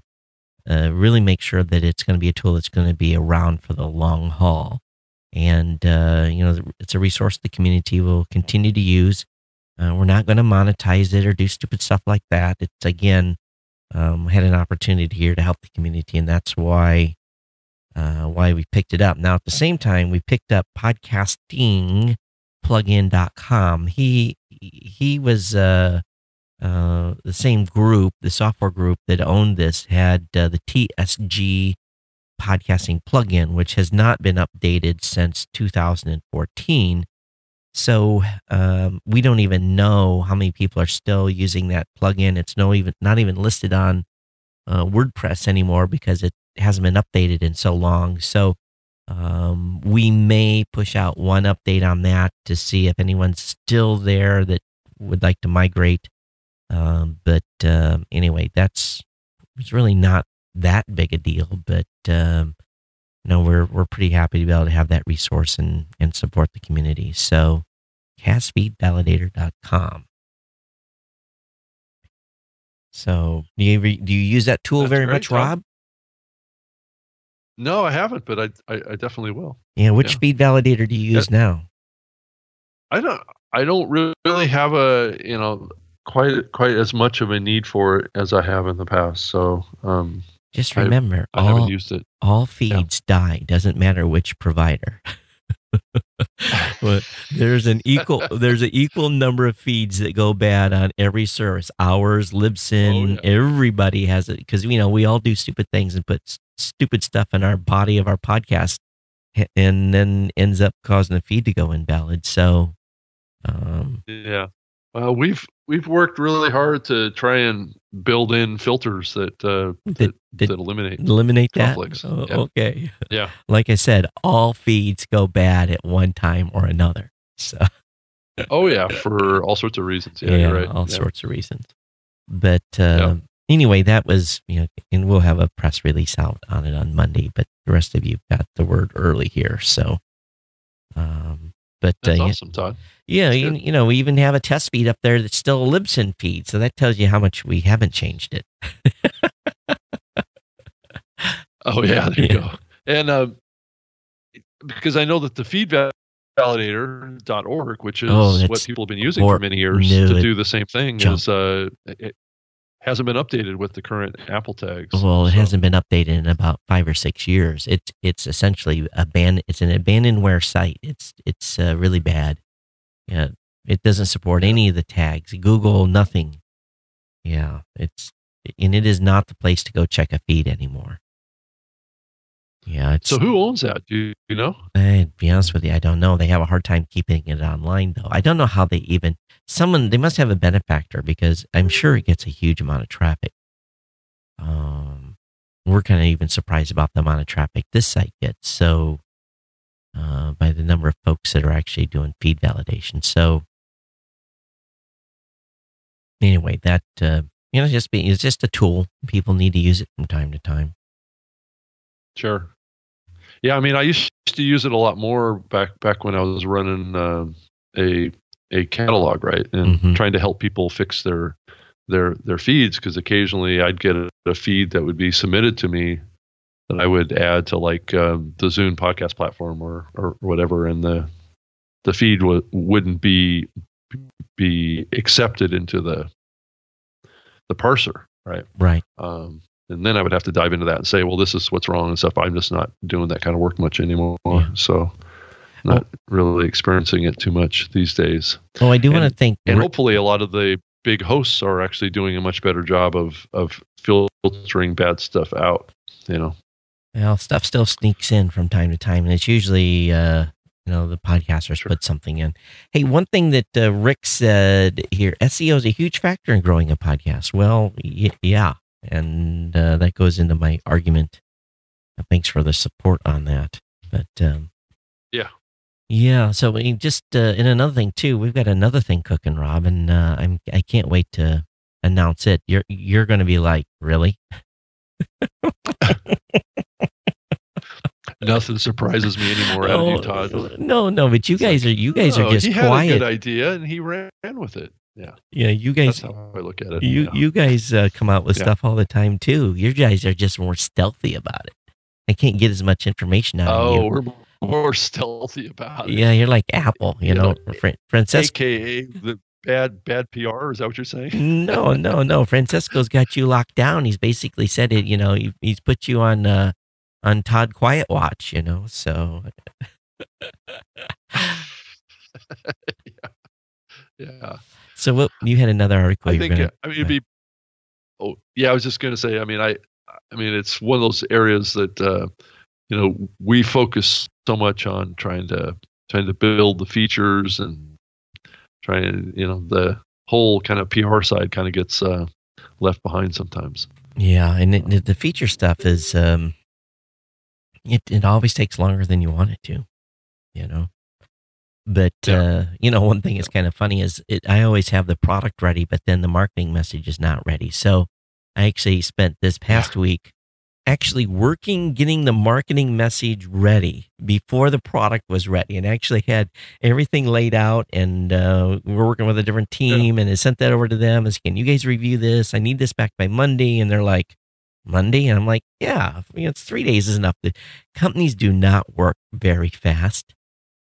uh, really make sure that it's going to be a tool that's going to be around for the long haul. And, uh, you know, it's a resource the community will continue to use. Uh, we're not going to monetize it or do stupid stuff like that. It's, again, um, had an opportunity here to help the community, and that's why uh, why we picked it up. Now, at the same time, we picked up podcastingplugin.com. He he was uh, uh, the same group, the software group that owned this had uh, the TSG podcasting plugin, which has not been updated since 2014. So um, we don't even know how many people are still using that plugin. It's no even not even listed on uh, WordPress anymore because it hasn't been updated in so long. So um, we may push out one update on that to see if anyone's still there that would like to migrate. Um, but um, anyway, that's it's really not that big a deal. But um, no, we're we're pretty happy to be able to have that resource and and support the community. So, castfeedvalidator.com. So, do you do you use that tool That's very much. Rob? No, I haven't, but I I, I definitely will. Yeah. Which Yeah. feed validator do you use now? I don't I don't really have a you know quite quite as much of a need for it as I have in the past. So um, just remember, I, I all, haven't used it. All feeds yeah. die. Doesn't matter which provider. [laughs] but there's an equal [laughs] there's an equal number of feeds that go bad on every service. Ours, Libsyn, oh, yeah. everybody has it because you know we all do stupid things and put stupid stuff in our body of our podcast, and then ends up causing the feed to go invalid. So, um, yeah, uh, we've we've worked really hard to try and build in filters that uh, that, that, that eliminate eliminate conflicts. that. Oh, yeah. Okay. Yeah. Like I said, all feeds go bad at one time or another. So. oh yeah, for all sorts of reasons. Yeah, yeah right. all yeah. sorts of reasons. But uh, anyway, that was you know, and we'll have a press release out on it on Monday. But the rest of you got the word early here, so. Um, but that's uh, awesome, Todd. Yeah, you, you, know, we even have a test feed up there that's still a Libsyn feed, so that tells you how much we haven't changed it. [laughs] oh yeah, there you yeah. go. And uh, because I know that the feed validator.org, which is oh, what people have been using for many years to do the same thing, is uh, it, hasn't been updated with the current Apple tags. Well, it so. hasn't been updated in about five or six years. It's it's essentially abandoned. It's an abandonware site. It's it's uh, really bad. Yeah, it doesn't support any of the tags. Google nothing. Yeah, it's and it is not the place to go check a feed anymore. Yeah. so who owns that? Do you, you know? I, be honest with you, I don't know. They have a hard time keeping it online, though. I don't know how they even someone they must have a benefactor because I'm sure it gets a huge amount of traffic. Um, we're kind of even surprised about the amount of traffic this site gets. So, uh, by the number of folks that are actually doing feed validation. So, anyway, that uh, you know, just be it's just a tool. People need to use it from time to time. Sure. Yeah, I mean, I used to use it a lot more back back when I was running uh, a a catalog, right, and mm-hmm. trying to help people fix their their their feeds because occasionally I'd get a, a, feed that would be submitted to me that I would add to like um, the Zune podcast platform or or whatever, and the the feed w- wouldn't be be accepted into the the parser, right? Right. Um, and then I would have to dive into that and say, well, this is what's wrong and stuff. I'm just not doing that kind of work much anymore. Yeah. So not really experiencing it too much these days. Oh, I do want to think, and hopefully, a lot of the big hosts are actually doing a much better job of of filtering bad stuff out. You know, well, stuff still sneaks in from time to time, and it's usually uh, you know the podcasters sure. put something in. Hey, one thing that uh, Rick said here: SEO is a huge factor in growing a podcast. Well, y- yeah, and uh, that goes into my argument. Thanks for the support on that. But um, yeah, yeah. So we just uh, and another thing too, we've got another thing cooking, Rob, and uh, I'm I can't wait to announce it. You're you're going to be like, really? [laughs] Nothing surprises me anymore out of you, Todd. No, no, but you guys are you guys are just he had quiet. a good idea and he ran with it. Yeah. Yeah, you guys. That's how I look at it. You yeah. you guys uh, come out with yeah. stuff all the time too. You guys are just more stealthy about it. I can't get as much information out oh, of you. we're more stealthy about it. Yeah, you're like Apple. You, you know, know, Francesco. AKA the bad bad PR. Is that what you're saying? [laughs] no, no, no. Francesco's got you locked down. He's basically said it. You know, he's put you on uh, on Todd Quiet Watch. You know, so. [laughs] yeah. yeah. So what you had another article. I think. Gonna, I mean, it'd be. Oh yeah, I was just going to say. I mean, I. I mean, it's one of those areas that uh, you know we focus so much on trying to trying to build the features and trying you know the whole kind of PR side kind of gets uh, left behind sometimes. Yeah, and it, the feature stuff is um, it it always takes longer than you want it to, you know. But yeah. uh, you know, one thing is kind of funny is it, I always have the product ready, but then the marketing message is not ready. So I actually spent this past week actually working getting the marketing message ready before the product was ready and actually had everything laid out and uh, we're working with a different team yeah. and I sent that over to them as can you guys review this i need this back by monday and they're like monday and i'm like yeah it's three days is enough the companies do not work very fast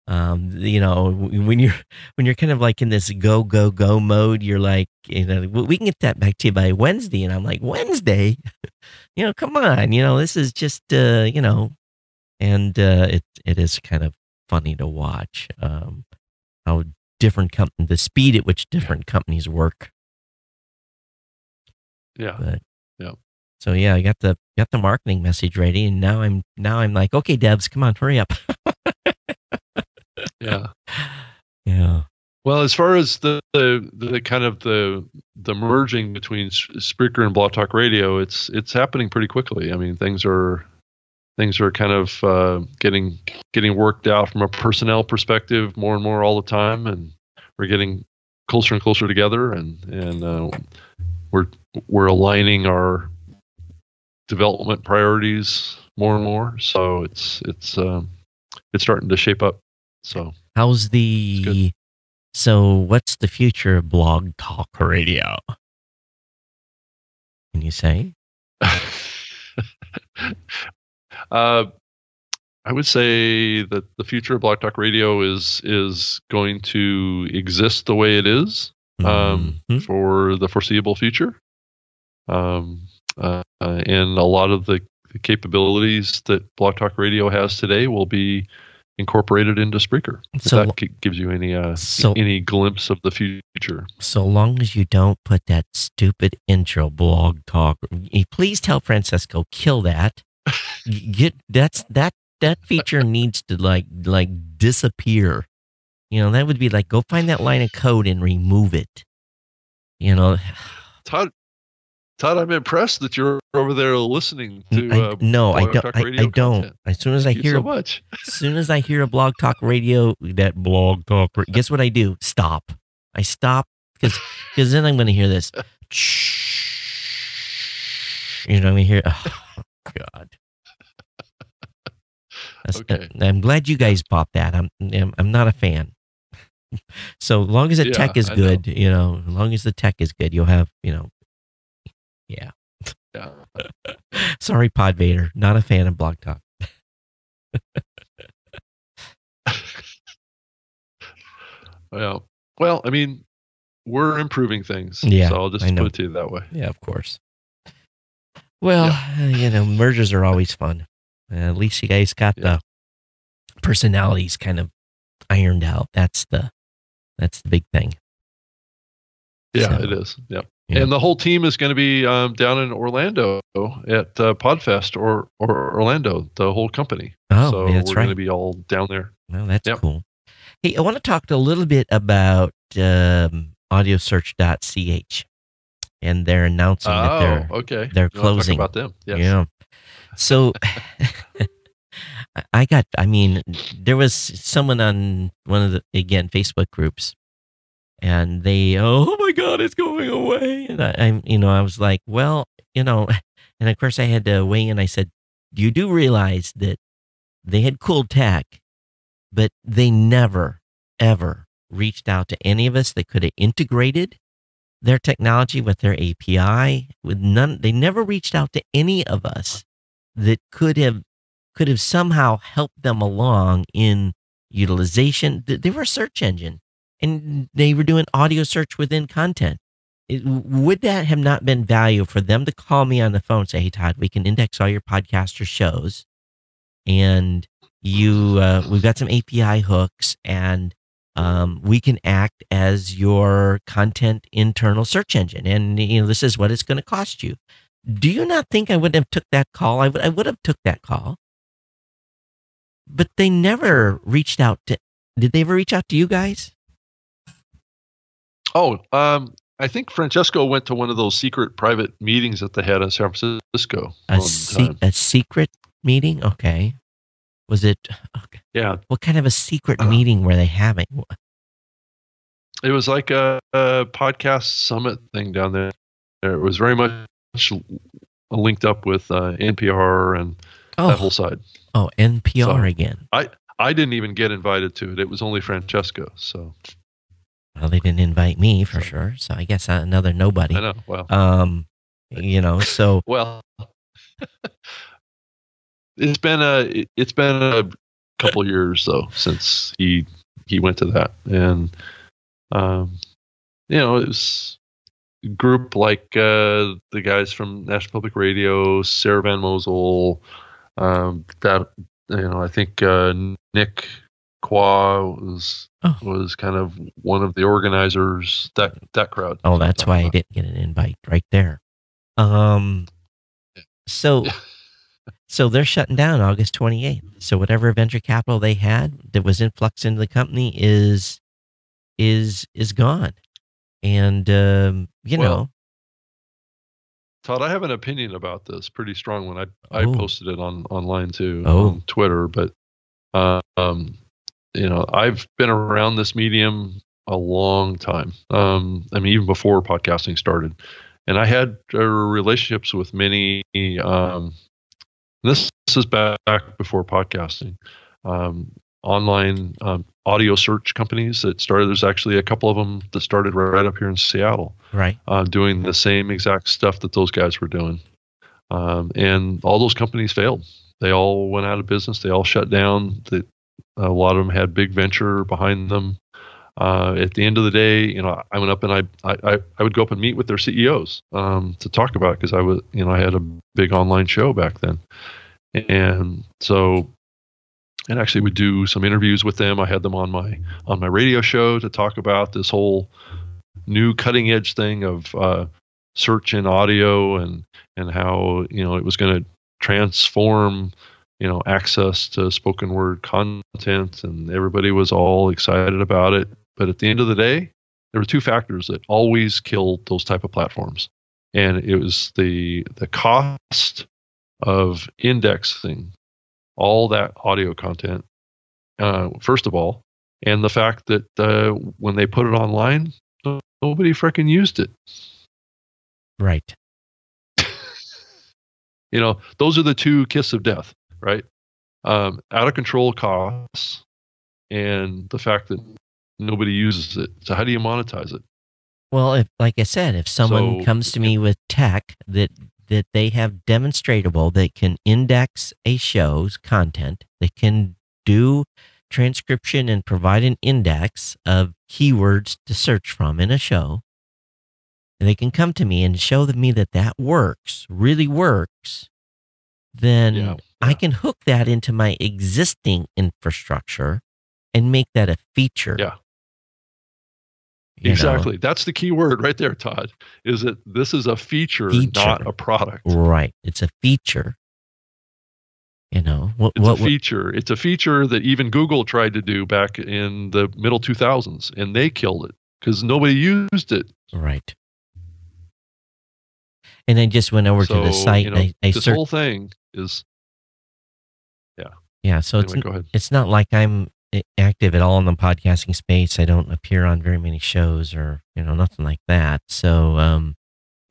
Um, you know, when you're when you're kind of like in this go go go mode, you're like, you know, we can get that back to you by Wednesday, and I'm like, Wednesday, [laughs] you know, come on, you know, this is just, uh, you know, and uh, it it is kind of funny to watch um, how different companies, the speed at which different companies work. Yeah. But, Yeah. So yeah, I got the got the marketing message ready, and now I'm now I'm like, okay, Devs, come on, hurry up. [laughs] Yeah. [laughs] yeah. Well, as far as the, the the kind of the the merging between Spreaker and Blog Talk Radio, it's it's happening pretty quickly. I mean, things are things are kind of uh, getting getting worked out from a personnel perspective more and more all the time, and we're getting closer and closer together, and and uh, we're we're aligning our development priorities more and more. So it's it's um, it's starting to shape up. So How's the so? What's the future of Blog Talk Radio? Can you say? [laughs] uh, I would say that the future of Blog Talk Radio is is going to exist the way it is um, Mhm. for the foreseeable future. Um, uh, and a lot of the, the capabilities that Blog Talk Radio has today will be incorporated into Spreaker. If So- that gives you any uh, so- any glimpse of the future. So long as you don't put that stupid intro blog talk, please tell Francesco kill that. [laughs] Get that's that that feature [laughs] needs to like like disappear. You know that would be like go find that line of code and remove it. You know, [sighs] Todd, Todd, I'm impressed that you're over there listening to. I, uh, no, I don't. I, I don't. content. As soon as I hear so much. [laughs] as soon as I hear a blog talk radio, that blog talk, guess what I do? Stop. I stop because because then I'm going to hear this. [laughs] You know, I'm going to hear. Oh, God. That's- Okay. I'm glad you guys bought that. I'm I'm, I'm not a fan. [laughs] so long as the Yeah, tech is I know. good, you know, as long as the tech is good, you'll have, you know, yeah. Yeah. [laughs] Sorry, Pod Vader, not a fan of blog talk. [laughs] Well, well, I mean, we're improving things. Yeah, So I'll just put it to you that way. Yeah, of course. Well, uh, you know, mergers are always fun. Uh, at least you guys got Yeah. the personalities kind of ironed out. That's the that's the big thing. Yeah, So, it is. Yep. Yeah. And the whole team is going to be um, down in Orlando at uh, Podfest or, or Orlando, the whole company. Oh, so that's we're right. going to be all down there. Well, that's Yep. cool. Hey, I want to talk a little bit about um, audiosearch.ch. And they're announcing that Oh, they're okay. they're closing. about them. Yes. Yeah. So [laughs] I got, I mean, there was someone on one of the, again, Facebook groups and they, oh my God, it's going away. And I, I'm, you know, I was like, well, you know, [laughs] and of course I had to weigh in. I said, you do realize that they had cool tech, but they never, ever reached out to any of us that could have integrated their technology with their API with none they never reached out to any of us that could have could have somehow helped them along in utilization they were a search engine and they were doing audio search within content. It, would that have not been value for them to call me on the phone and say hey todd we can index all your podcaster shows and you uh, we've got some api hooks and um, we can act as your content internal search engine and you know this is what it's going to cost you. Do you not think i would have took that call? I would i would have took that call. But they never reached out to did they ever reach out to you guys Oh, um, I think Francesco went to one of those secret private meetings that they had in San Francisco. a, se- a secret meeting okay was it okay. Yeah, what kind of a secret Uh. meeting were they having it was like a, a podcast summit thing down there. It was very much linked up with uh, NPR and that whole oh, side. oh npr So- again I didn't even get invited to it. It was only Francesco. So well they didn't invite me for sure so i guess another nobody I know. Well, um you know so [laughs] well, [laughs] it's been a it's been a couple years though since he he went to that, and um, you know, it was a group like uh, the guys from National Public Radio, Sarah Van Mosel, um, that you know, I think uh, Nick Quah was Oh. was kind of one of the organizers that that crowd. Oh, that's why I didn't get an invite right there. Um, so, [laughs] so they're shutting down August 28th. So whatever venture capital they had that was influx into the company is, is, is gone. And, um, you Well, know, Todd, I have an opinion about this, pretty strong one. I I posted it on online too Oh. on Twitter, but uh, um, you know, I've been around this medium a long time. Um, I mean, even before podcasting started, and I had uh, relationships with many. Um, this, this is back before podcasting. Um, online um, audio search companies that started. There's actually a couple of them that started right up here in Seattle right. uh, doing the same exact stuff that those guys were doing. Um, and all those companies failed. They all went out of business. They all shut down. The, a lot of them had big venture behind them. Uh, at the end of the day, you know, I went up and I, I, I would go up and meet with their CEOs um, to talk about because I was, you know, I had a big online show back then. And so, and actually would do some interviews with them. I had them on my on my radio show to talk about this whole new cutting edge thing of uh, search and audio and and how you know it was going to transform you know access to spoken word content and everybody was all excited about it but at the end of the day there were two factors that always killed those type of platforms and it was the the cost of indexing all that audio content uh, first of all and the fact that uh, when they put it online nobody freaking used it. Right. [laughs] You know, those are the two kiss of death, right? Um, out of control costs and the fact that nobody uses it. So how do you monetize it? Well, if, like I said, if someone So- comes to me with tech that that they have demonstratable that can index a show's content, that can do transcription and provide an index of keywords to search from in a show, and they can come to me and show me that that works, really works, then Yeah, I can hook that into my existing infrastructure and make that a feature. Yeah. You know? exactly. That's the key word right there, Todd. Is that this is a feature, Feature. not a product. Right. It's a feature. You know what? It's what a feature. It's a feature that even Google tried to do back in the middle 2000s, and they killed it because nobody used it. right. And I just went over to the site you know, and I, I this searched. whole thing is. Yeah. So it's Anyway, go ahead. it's not like I'm active at all in the podcasting space. I don't appear on very many shows or you know nothing like that. So um,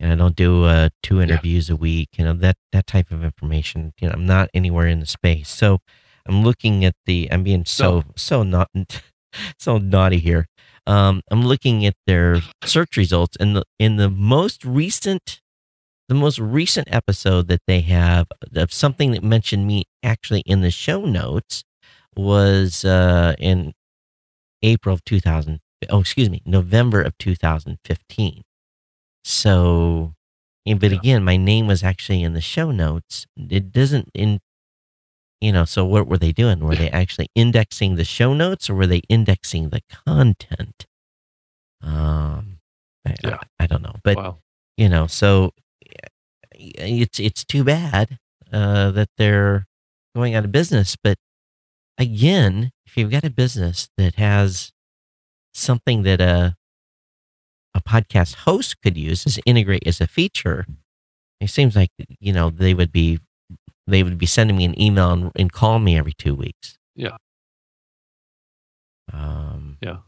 and I don't do uh two interviews a week. You know that that type of information. You know I'm not anywhere in the space. So I'm looking at the. I'm being so so not [laughs] so naughty here. Um, I'm looking at their search results and the in the most recent the most recent episode that they have of something that mentioned me actually in the show notes was uh, in April of 2000. Oh, excuse me, November of 2015. So, but Yeah. again, my name was actually in the show notes. It doesn't in, you know. So what were they doing? Were they actually indexing the show notes, or were they indexing the content? Um, I, Yeah. I, I don't know, but wow. you know so it's it's too bad uh, that they're going out of business but again if you've got a business that has something that a a podcast host could use as integrate as a feature it seems like you know they would be they would be sending me an email and, and call me every two weeks Yeah. um Yeah.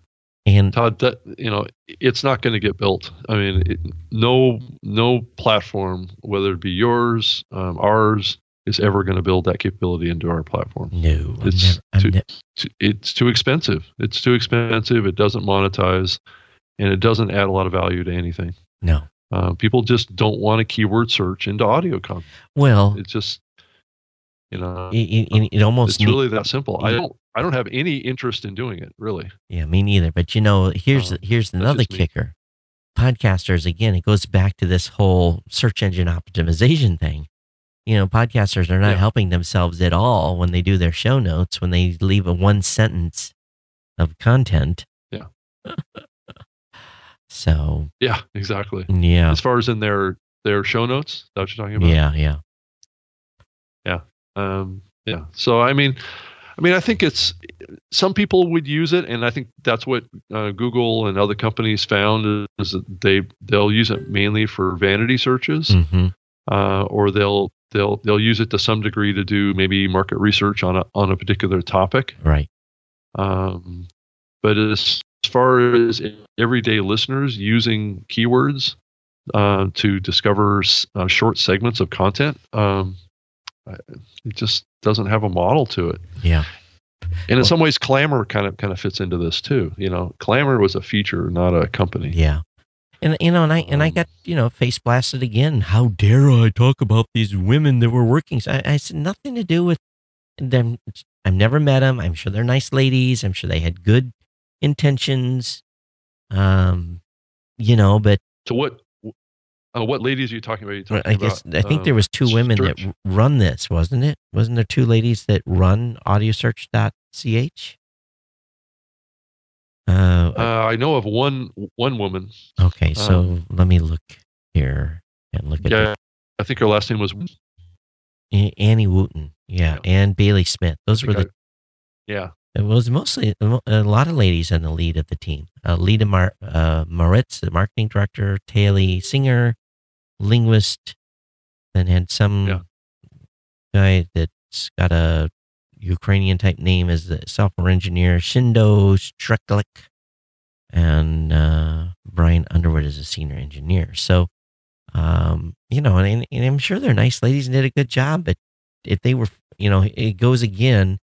And Todd, that, you know, it's not going to get built. I mean, it, no, no platform, whether it be yours, um, ours, is ever going to build that capability into our platform. no It's never, too- ne- It's- It's too expensive. It's too expensive. It doesn't monetize, and it doesn't add a lot of value to anything. no Uh, people just don't want to keyword search into audio content. well It's just You know, it, it, it almost it's really that simple. I don't I don't have any interest in doing it really. Yeah, me neither. But you know, here's Um, here's another kicker. Podcasters again, it goes back to this whole search engine optimization thing. You know, podcasters are not Yeah. helping themselves at all when they do their show notes, when they leave a one sentence of content. Yeah. [laughs] so Yeah, exactly. yeah. As far as in their their show notes, that what you're talking about? Yeah, yeah. Um, yeah. So I mean, I mean, I think it's some people would use it, and I think that's what uh, Google and other companies found is that they they'll use it mainly for vanity searches, hmm uh, or they'll they'll they'll use it to some degree to do maybe market research on a on a particular topic. Right. Um, but as far as everyday listeners using keywords uh, to discover uh, short segments of content, um, it just doesn't have a model to it. Yeah. And in Well- some ways, Clammr kind of kind of fits into this too. You know, Clammr was a feature, not a company. Yeah. And you know, and I and I Um, got you know face blasted again. How dare I talk about these women that were working? So I, I said nothing to do with them. I've never met them. I'm sure they're nice ladies. I'm sure they had good intentions. Um, you know, but to what? Uh, what ladies are you talking about? You talking I guess about, I think there um, was two women that search? run this, wasn't it? Wasn't there two ladies that run audiosearch.ch? Uh, Uh, I know of one one woman. okay, so um, let me look here and look at Yeah, I think her last name was. Annie Wootton, yeah, Yeah. and Bailey Smith. Those were the. I- yeah, It was mostly a lot of ladies in the lead of the team. Uh, Lita Mar- uh, Moritz, the marketing director, Taylor Singer, linguist, then had some Yeah. guy that's got a Ukrainian type name as the software engineer, Shindo Streklik, and uh, Brian Underwood is a senior engineer. So, um, you know, and, and I'm sure they're nice ladies and did a good job, but if they were, you know, it goes again.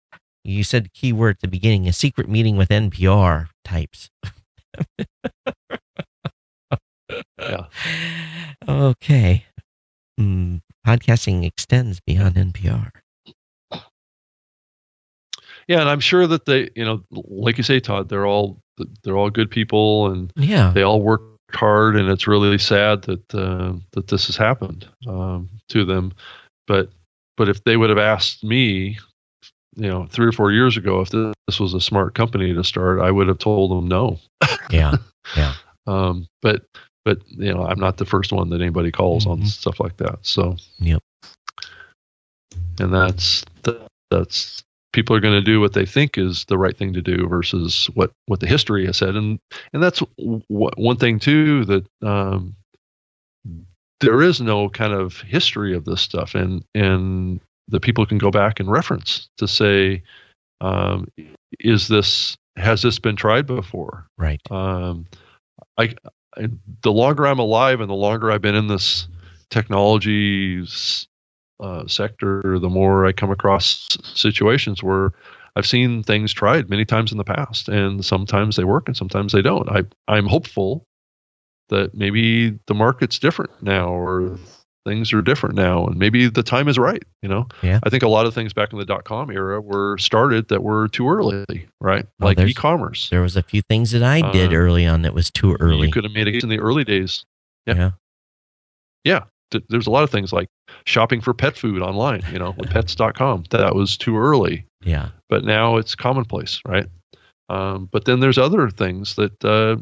You said the key word at the beginning, a secret meeting with NPR types. [laughs] Okay. Mm, podcasting extends beyond NPR. yeah, and I'm sure that they, you know, like you say, Todd, they're all they're all good people, and Yeah. they all worked hard, and it's really sad that uh, that this has happened um, to them. But but if they would have asked me, you know, three or four years ago, if this was a smart company to start, I would have told them no. Yeah, [laughs] yeah. Um, but but you know, I'm not the first one that anybody calls on Mhm. stuff like that. So Yep. and that's that, that's people are going to do what they think is the right thing to do versus what what the history has said and and that's w- one thing too that um, there is no kind of history of this stuff and and that people can go back and reference to say um, is this has this been tried before Right. um, I, I the longer I'm alive and the longer I've been in this technology uh, sector, the more I come across situations where I've seen things tried many times in the past, and sometimes they work and sometimes they don't. I I'm hopeful that maybe the market's different now, or things are different now, and maybe the time is right. You know, Yeah. I think a lot of things back in the dot com era were started that were too early, right? Well, like e-commerce. There was a few things that I did Uh, early on that was too early. You could have made it in the early days. yeah. yeah. Th- There's a lot of things like shopping for pet food online, you know, with [laughs] pets.com. That was too early, Yeah. but now it's commonplace, right? Um, but then there's other things that uh,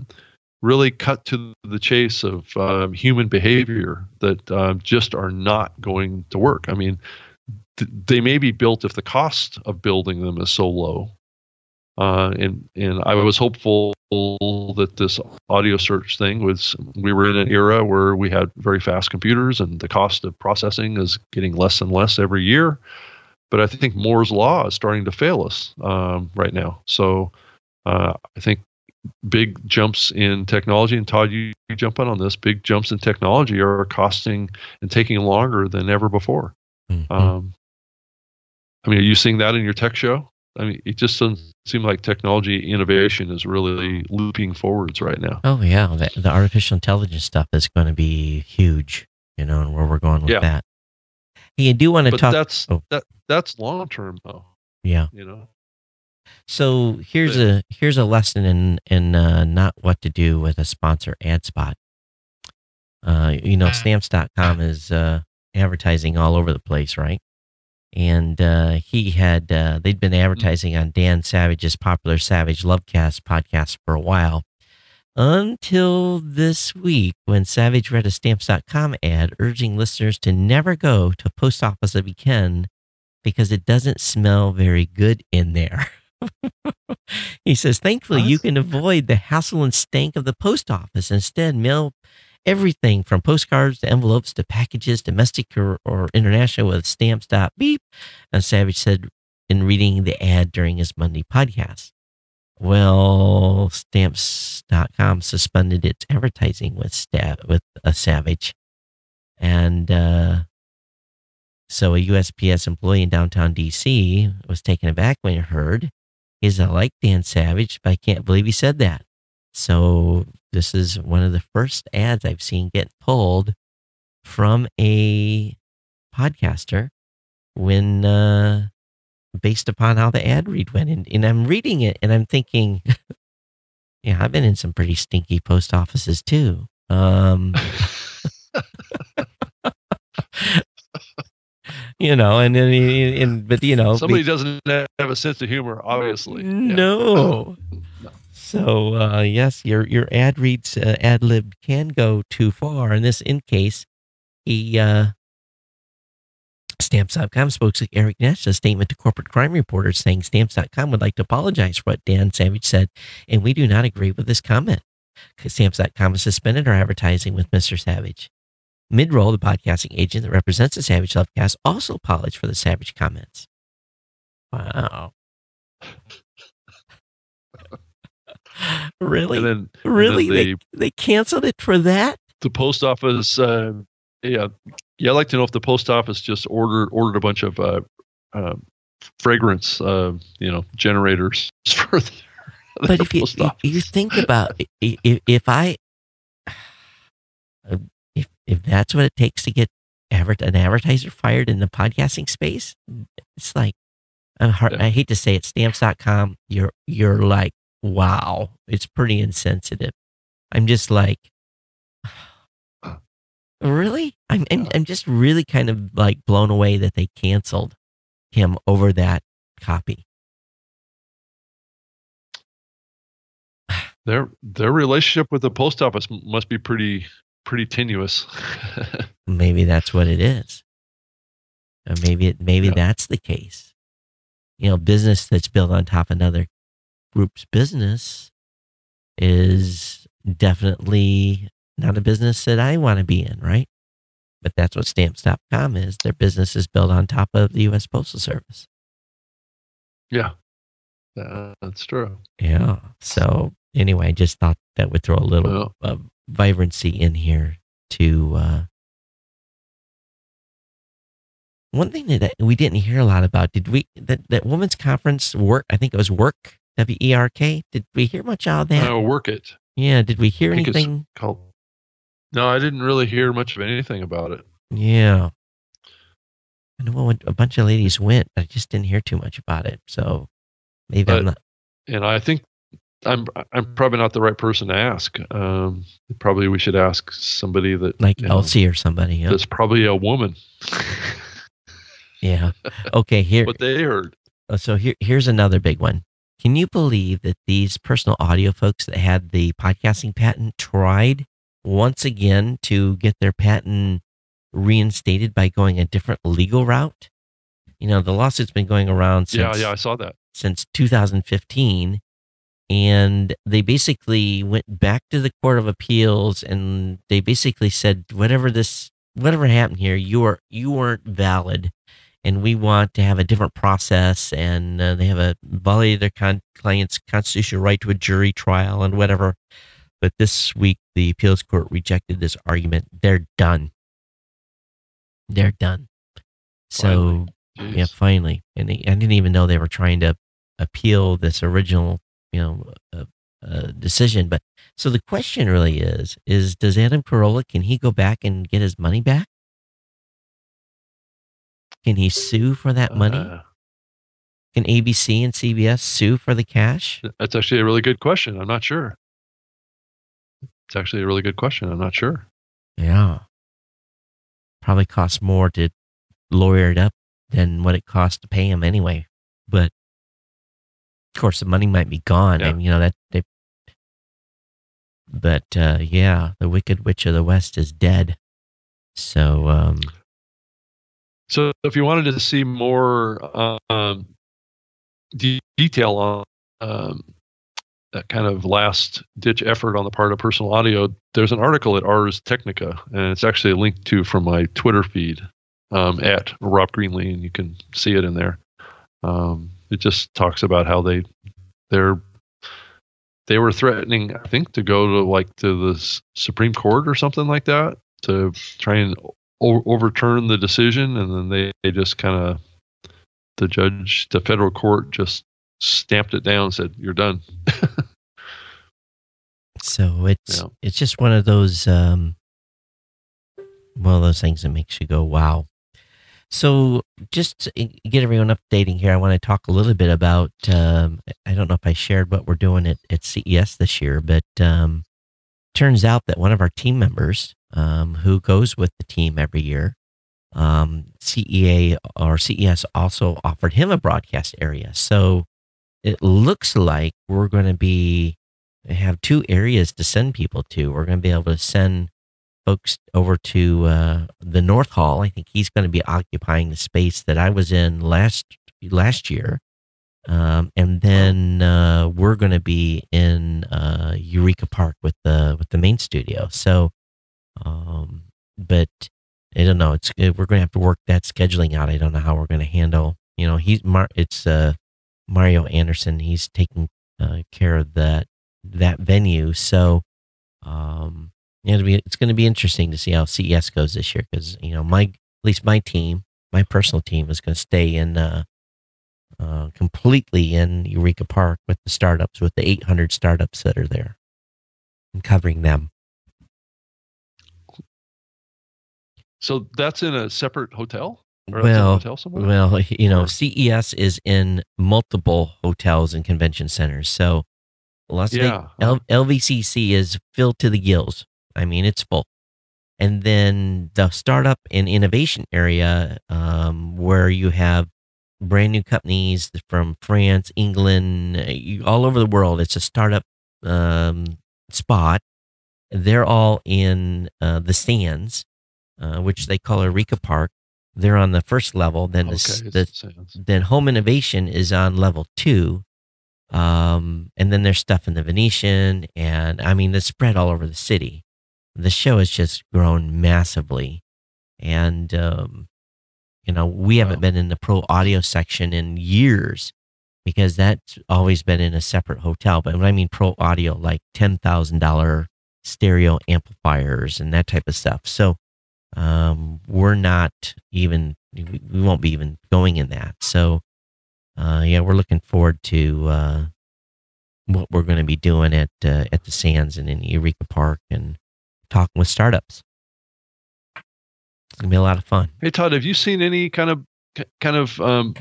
really cut to the chase of um, human behavior that um, just are not going to work. I mean, th- they may be built if the cost of building them is so low. Uh, and and I was hopeful that this audio search thing was we were in an era where we had very fast computers and the cost of processing is getting less and less every year. But I think Moore's law is starting to fail us um, right now. So uh, I think big jumps in technology, and Todd, you, you jump in on this. Big jumps in technology are costing and taking longer than ever before. Mhm. Um, I mean, are you seeing that in your tech show? I mean, it just doesn't seem like technology innovation is really looping forwards right now. oh yeah. The, the artificial intelligence stuff is going to be huge. You know, and where we're going with Yeah. that. I do want to but talk. that's oh. that that's long term though. Yeah. You know. So here's a here's a lesson in in uh, not what to do with a sponsor ad spot. Uh, you know, stamps.com is uh, advertising all over the place, right? And uh, he had uh, they'd been advertising on Dan Savage's popular Savage Lovecast podcast for a while, until this week when Savage read a stamps.com ad urging listeners to never go to post office of can because it doesn't smell very good in there. [laughs] [laughs] he says, thankfully, you can avoid the hassle and stank of the post office. Instead, mail everything from postcards to envelopes to packages, domestic or, or international, with stamps.beep. And Savage said in reading the ad during his Monday podcast. Well, stamps.com suspended its advertising with sta- with a Savage. And uh, so a USPS employee in downtown DC was taken aback when he heard is I like Dan Savage, but I can't believe he said that. So this is one of the first ads I've seen get pulled from a podcaster when uh, based upon how the ad read went. And, and I'm reading it and I'm thinking, [laughs] yeah, I've been in some pretty stinky post offices too. Um, [laughs] [laughs] you know, and then, and, but you know, somebody be, doesn't have a sense of humor, obviously. No. Yeah. no. So uh, yes, your your ad reads uh, ad lib can go too far. In this in case, he uh, Stamps.com spokesman Eric Nash a statement to corporate crime reporters saying Stamps.com would like to apologize for what Dan Savage said, and we do not agree with this comment. Stamps.com has suspended our advertising with Mr. Savage. Midroll, the podcasting agent that represents the Savage Lovecast, also apologized for the Savage comments. Wow. [laughs] really? Then, really? They, they, they, canceled it for that? The post office, uh, yeah, yeah. I'd like to know if the post office just ordered ordered a bunch of uh, uh, fragrance, uh, you know, generators [laughs] for. The, but if you, if you think about if, if I [sighs] if that's what it takes to get an advertiser fired in the podcasting space, it's like I'm hard, yeah. I hate to say it, stamps.com, you're you're like wow, it's pretty insensitive. I'm just like, [sighs] really? I'm, I'm, I'm just really kind of like blown away that they canceled him over that copy. [sighs] Their their relationship with the post office must be pretty pretty tenuous. [laughs] maybe that's what it is. Or maybe it, maybe yeah. that's the case. You know, business that's built on top of another group's business is definitely not a business that I want to be in, right? But that's what stamps.com is. Their business is built on top of the U.S. Postal Service. Yeah, that's true. Yeah. So, anyway, I just thought that would throw a little well, uh, vibrancy in here to. Uh, one thing that we didn't hear a lot about did we that that women's conference work i think it was work W E R K. Did we hear much out of that? Uh, work it. Yeah. Did we hear anything? Called, no, I didn't really hear much of anything about it. Yeah. I know a bunch of ladies went, I just didn't hear too much about it. So maybe but, I'm not. And I think I'm I'm probably not the right person to ask. Um, probably we should ask somebody that like Elsie know, or somebody. Yeah. That's probably a woman. yeah. Okay. Here. what they heard. Uh, so here here's another big one. Can you believe that these personal audio folks that had the podcasting patent tried once again to get their patent reinstated by going a different legal route? You know, the lawsuit's been going around since Yeah, yeah, I saw that. since 2015 and they basically went back to the court of appeals and they basically said whatever this whatever happened here you are you weren't valid and we want to have a different process and uh, they have a violated their con- client's constitutional right to a jury trial and whatever. But this week the appeals court rejected this argument. They're done. They're done. So finally. yeah finally. And they, i didn't even know they were trying to appeal this original you know uh, uh, decision but so the question really is is does adam carolla can he go back and get his money back Can he sue for that money? Uh, Can ABC and CBS sue for the cash? that's actually a really good question. I'm not sure. It's actually a really good question. I'm not sure. Yeah. Probably costs more to lawyer it up than what it costs to pay him anyway. But of course, the money might be gone. Yeah. And, you know, that they, but uh, yeah, the Wicked Witch of the West is dead. So, um, So if you wanted to see more um, de- detail on um, that kind of last ditch effort on the part of personal audio, there's an article at Ars Technica, and it's actually linked to from my Twitter feed um, at Rob Greenlee, and you can see it in there. Um, it just talks about how they they're they were threatening, I think, to go to like to the Supreme Court or something like that to try and o- overturn the decision, and then they, they just kind of the judge, the federal court, just stamped it down, and said, "You're done." [laughs] so it's, Yeah. it's just one of those, um, one of those things that makes you go, wow. So just get everyone updating here, I want to talk a little bit about. Um, I don't know if I shared what we're doing at, at CES this year, but um, turns out that one of our team members um, who goes with the team every year, um, CEA or CES also offered him a broadcast area. So it looks like we're going to be have two areas to send people to. We're going to be able to send folks over to uh, the North Hall. I think he's going to be occupying the space that I was in last last year, um, and then uh, we're going to be in uh, Eureka Park with the with the main studio. So, um, but I don't know. It's uh, we're going to have to work that scheduling out. I don't know how we're going to handle. You know, he's Mar- it's uh, Mario Anderson. He's taking uh, care of that that venue. So, um, it'll be, it's going to be interesting to see how CES goes this year because you know my at least my team, my personal team, is going to stay in uh, uh, completely in Eureka Park with the startups, with the 800 startups that are there, and covering them. So that's in a separate hotel. Or that's in a Well, hotel well, you know, Or- CES is in multiple hotels and convention centers, so Las Vegas. L- LVCC is filled to the gills. I mean, it's full. And then the startup and innovation area, um, where you have brand new companies from France, England, you- all over the world. It's a startup um, spot. They're all in uh, the stands, uh, which they call Eureka Park. They're on the first level. Then the, okay, the sounds- then home innovation is on level two um, and then there's stuff in the venetian and i mean it's spread all over the city the show has just grown massively. And um, you know we haven't been in the pro audio section in years because that's always been in a separate hotel. But when i mean pro audio like $10000 stereo amplifiers and that type of stuff. So um, we're not even we we won't be even going in that. So uh, yeah, we're looking forward to uh, what we're going to be doing at uh, at the Sands and in Eureka Park and talking with startups. It's gonna be a lot of fun. Hey Todd, have you seen any kind of kind of um,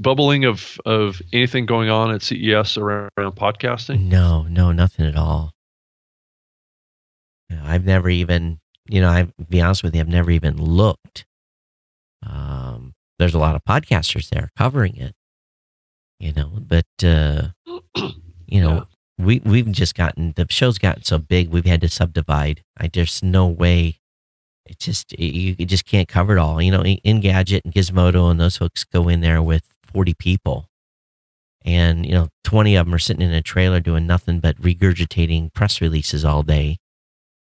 bubbling of of anything going on at CES around, around podcasting? No, no, nothing at all. You know, I've never even, you know, I be honest with you, I've never even looked. Um, there's a lot of podcasters there covering it, you know, but uh, [clears throat] you know, we we've just gotten the show's gotten so big we've had to subdivide. I there's no way. It just you, you just can't cover it all. You know, Engadget and Gizmodo and those folks go in there with forty people, and you know, twenty of them are sitting in a trailer doing nothing but regurgitating press releases all day.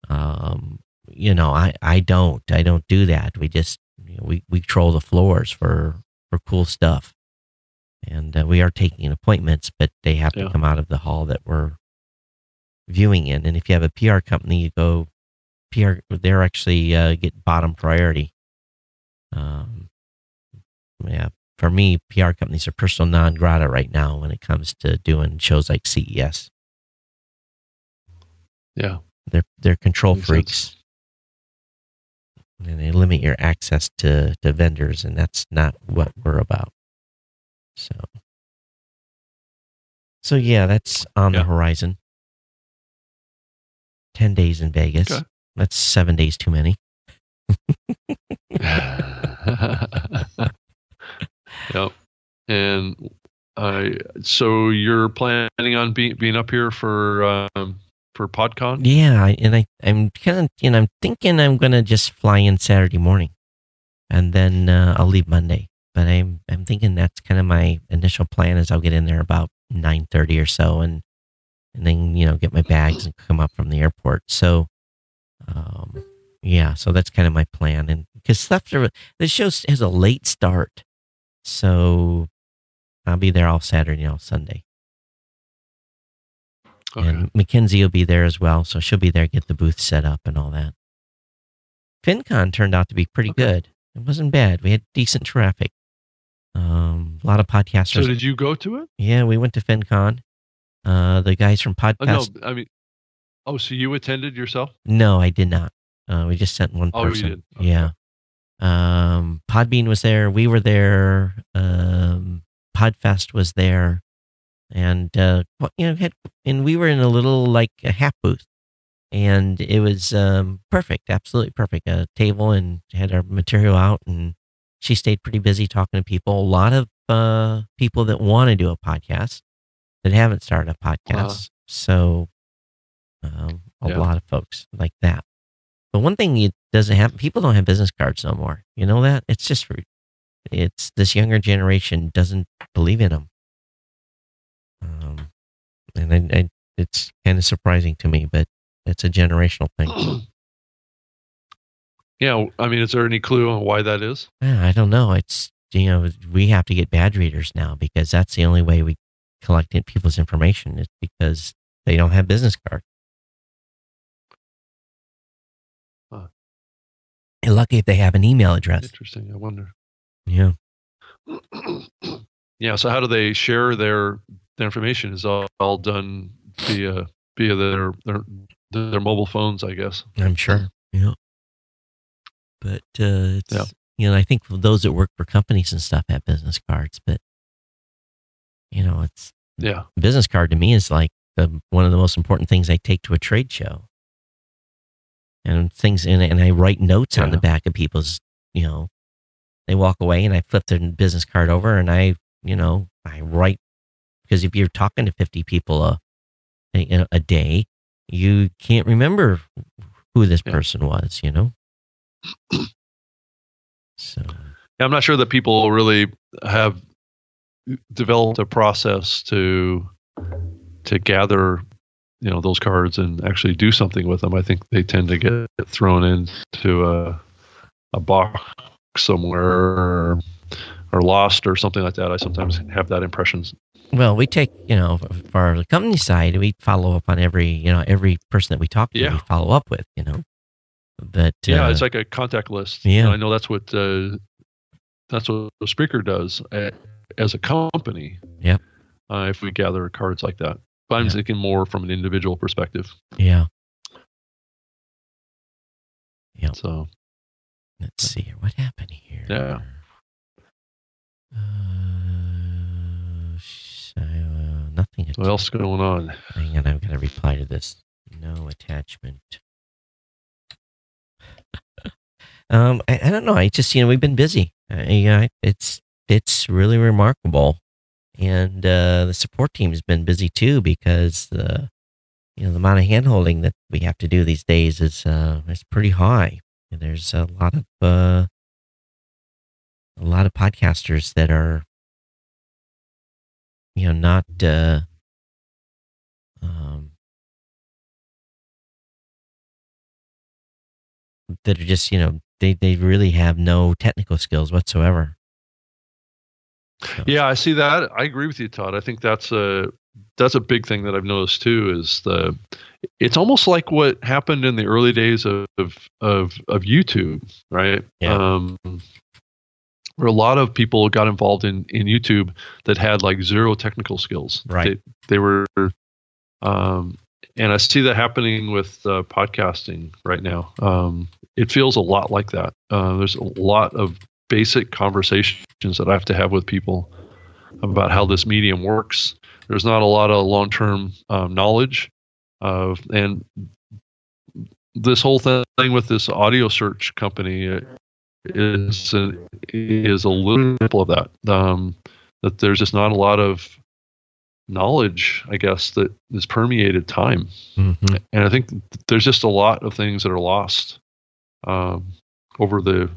Um, you know, I I don't I don't do that. We just you know, we we troll the floors for for cool stuff and uh, we are taking appointments, but they have Yeah. to come out of the hall that we're viewing in. And if you have a PR company, you go PR. They're actually uh, get bottom priority. Um, yeah, for me, PR companies are personal non grata right now when it comes to doing shows like CES. Yeah. They're they're control Makes freaks. sense. and they limit your access to to vendors, and that's not what we're about. So, so yeah, that's on Yeah. the horizon. Ten days in Vegas. Okay. That's seven days too many. [laughs] yep. And I so you're planning on being being up here for um, for PodCon? Yeah, and I I'm kind of you know I'm thinking I'm gonna just fly in Saturday morning, and then uh, I'll leave Monday. But I'm I'm thinking that's kind of my initial plan is I'll get in there about nine thirty or so, and and then you know get my bags and come up from the airport. So, um, yeah, so that's kind of my plan. And because stuff the show has a late start, so I'll be there all Saturday and all Sunday. Okay. And Mackenzie will be there as well, so she'll be there, get the booth set up and all that. FinCon turned out to be pretty Okay. good. It wasn't bad. We had decent traffic. Um, a lot of podcasters. So did you go to it? yeah, we went to FinCon. Uh, the guys from Oh, no, podcast. I mean, oh, so you attended yourself? no. I did not. Uh, we just sent one Oh, you person. did. Okay. Yeah. Um, Podbean was there. We were there. Um, Podfest was there, and uh, you know, had and we were in a little like a half booth, and it was um, perfect, absolutely perfect. A table and had our material out, and she stayed pretty busy talking to people. A lot of uh, people that want to do a podcast that haven't started a podcast, Uh-huh. so um, a Yeah. lot of folks like that. But one thing it doesn't happen, people don't have business cards no more. You know that? It's just it's this younger generation doesn't believe in them. Um, and I, I, it's kind of surprising to me, but it's a generational thing. [clears throat] yeah. I mean, is there any clue on why that is? Yeah, I don't know. It's you know we have to get badge readers now because that's the only way we collect people's information is because they don't have business cards. Huh. And lucky if they have an email address. Interesting. I wonder. Yeah. [clears throat] yeah. So how do they share their their information? Is all, all done via via their their their mobile phones, I guess. I'm sure. Yeah. But uh, it's Yeah. you know I think those that work for companies and stuff have business cards, but you know it's Yeah. business card to me is like the one of the most important things I take to a trade show. And things in and I write notes on the back of people's, you know, they walk away and I flip their business card over and I, you know, I write because if you're talking to 50 people a a, a day, you can't remember who this Yeah. person was, you know. So Yeah, I'm not sure that people really have developed a process to to gather, you know, those cards and actually do something with them. I think they tend to get thrown into a a box somewhere or, or lost or something like that. I sometimes have that impression. Well, we take, you know, for the company side, we follow up on every, you know, every person that we talk to, Yeah. we follow up with, you know. But Yeah, uh, it's like a contact list. yeah. And I know that's what uh, that's what the speaker does uh, as a company. Yep. Uh, if we gather cards like that, but I'm Yeah. thinking more from an individual perspective. yeah. Yeah. So Let's see here. What happened here? Yeah. Uh, uh, nothing. what else going on? Hang on, I've got to reply to this. No attachment. Um, I, I don't know. I just you know we've been busy. Uh, yeah, it's it's really remarkable, and uh, the support team has been busy too because uh, you know the amount of handholding that we have to do these days is uh, is pretty high. And there's a lot of uh, a lot of podcasters that are you know not uh, um, that are just you know they they really have no technical skills whatsoever. So, Yeah, I see that. I agree with you, Todd. I think that's a that's a big thing that I've noticed too. Is the it's almost like what happened in the early days of of of, of YouTube, right? Yeah. Um, where a lot of people got involved in in YouTube that had like zero technical skills. Right. They, they were, um, and I see that happening with uh, podcasting right now. Um, it feels a lot like that. Uh, there's a lot of basic conversations that I have to have with people about how this medium works. There's not a lot of long term um, knowledge of, and this whole thing with this audio search company uh, is a, is a little example of that. Um, that there's just not a lot of knowledge, I guess, that is permeated time, Mm-hmm. and I think there's just a lot of things that are lost um, over the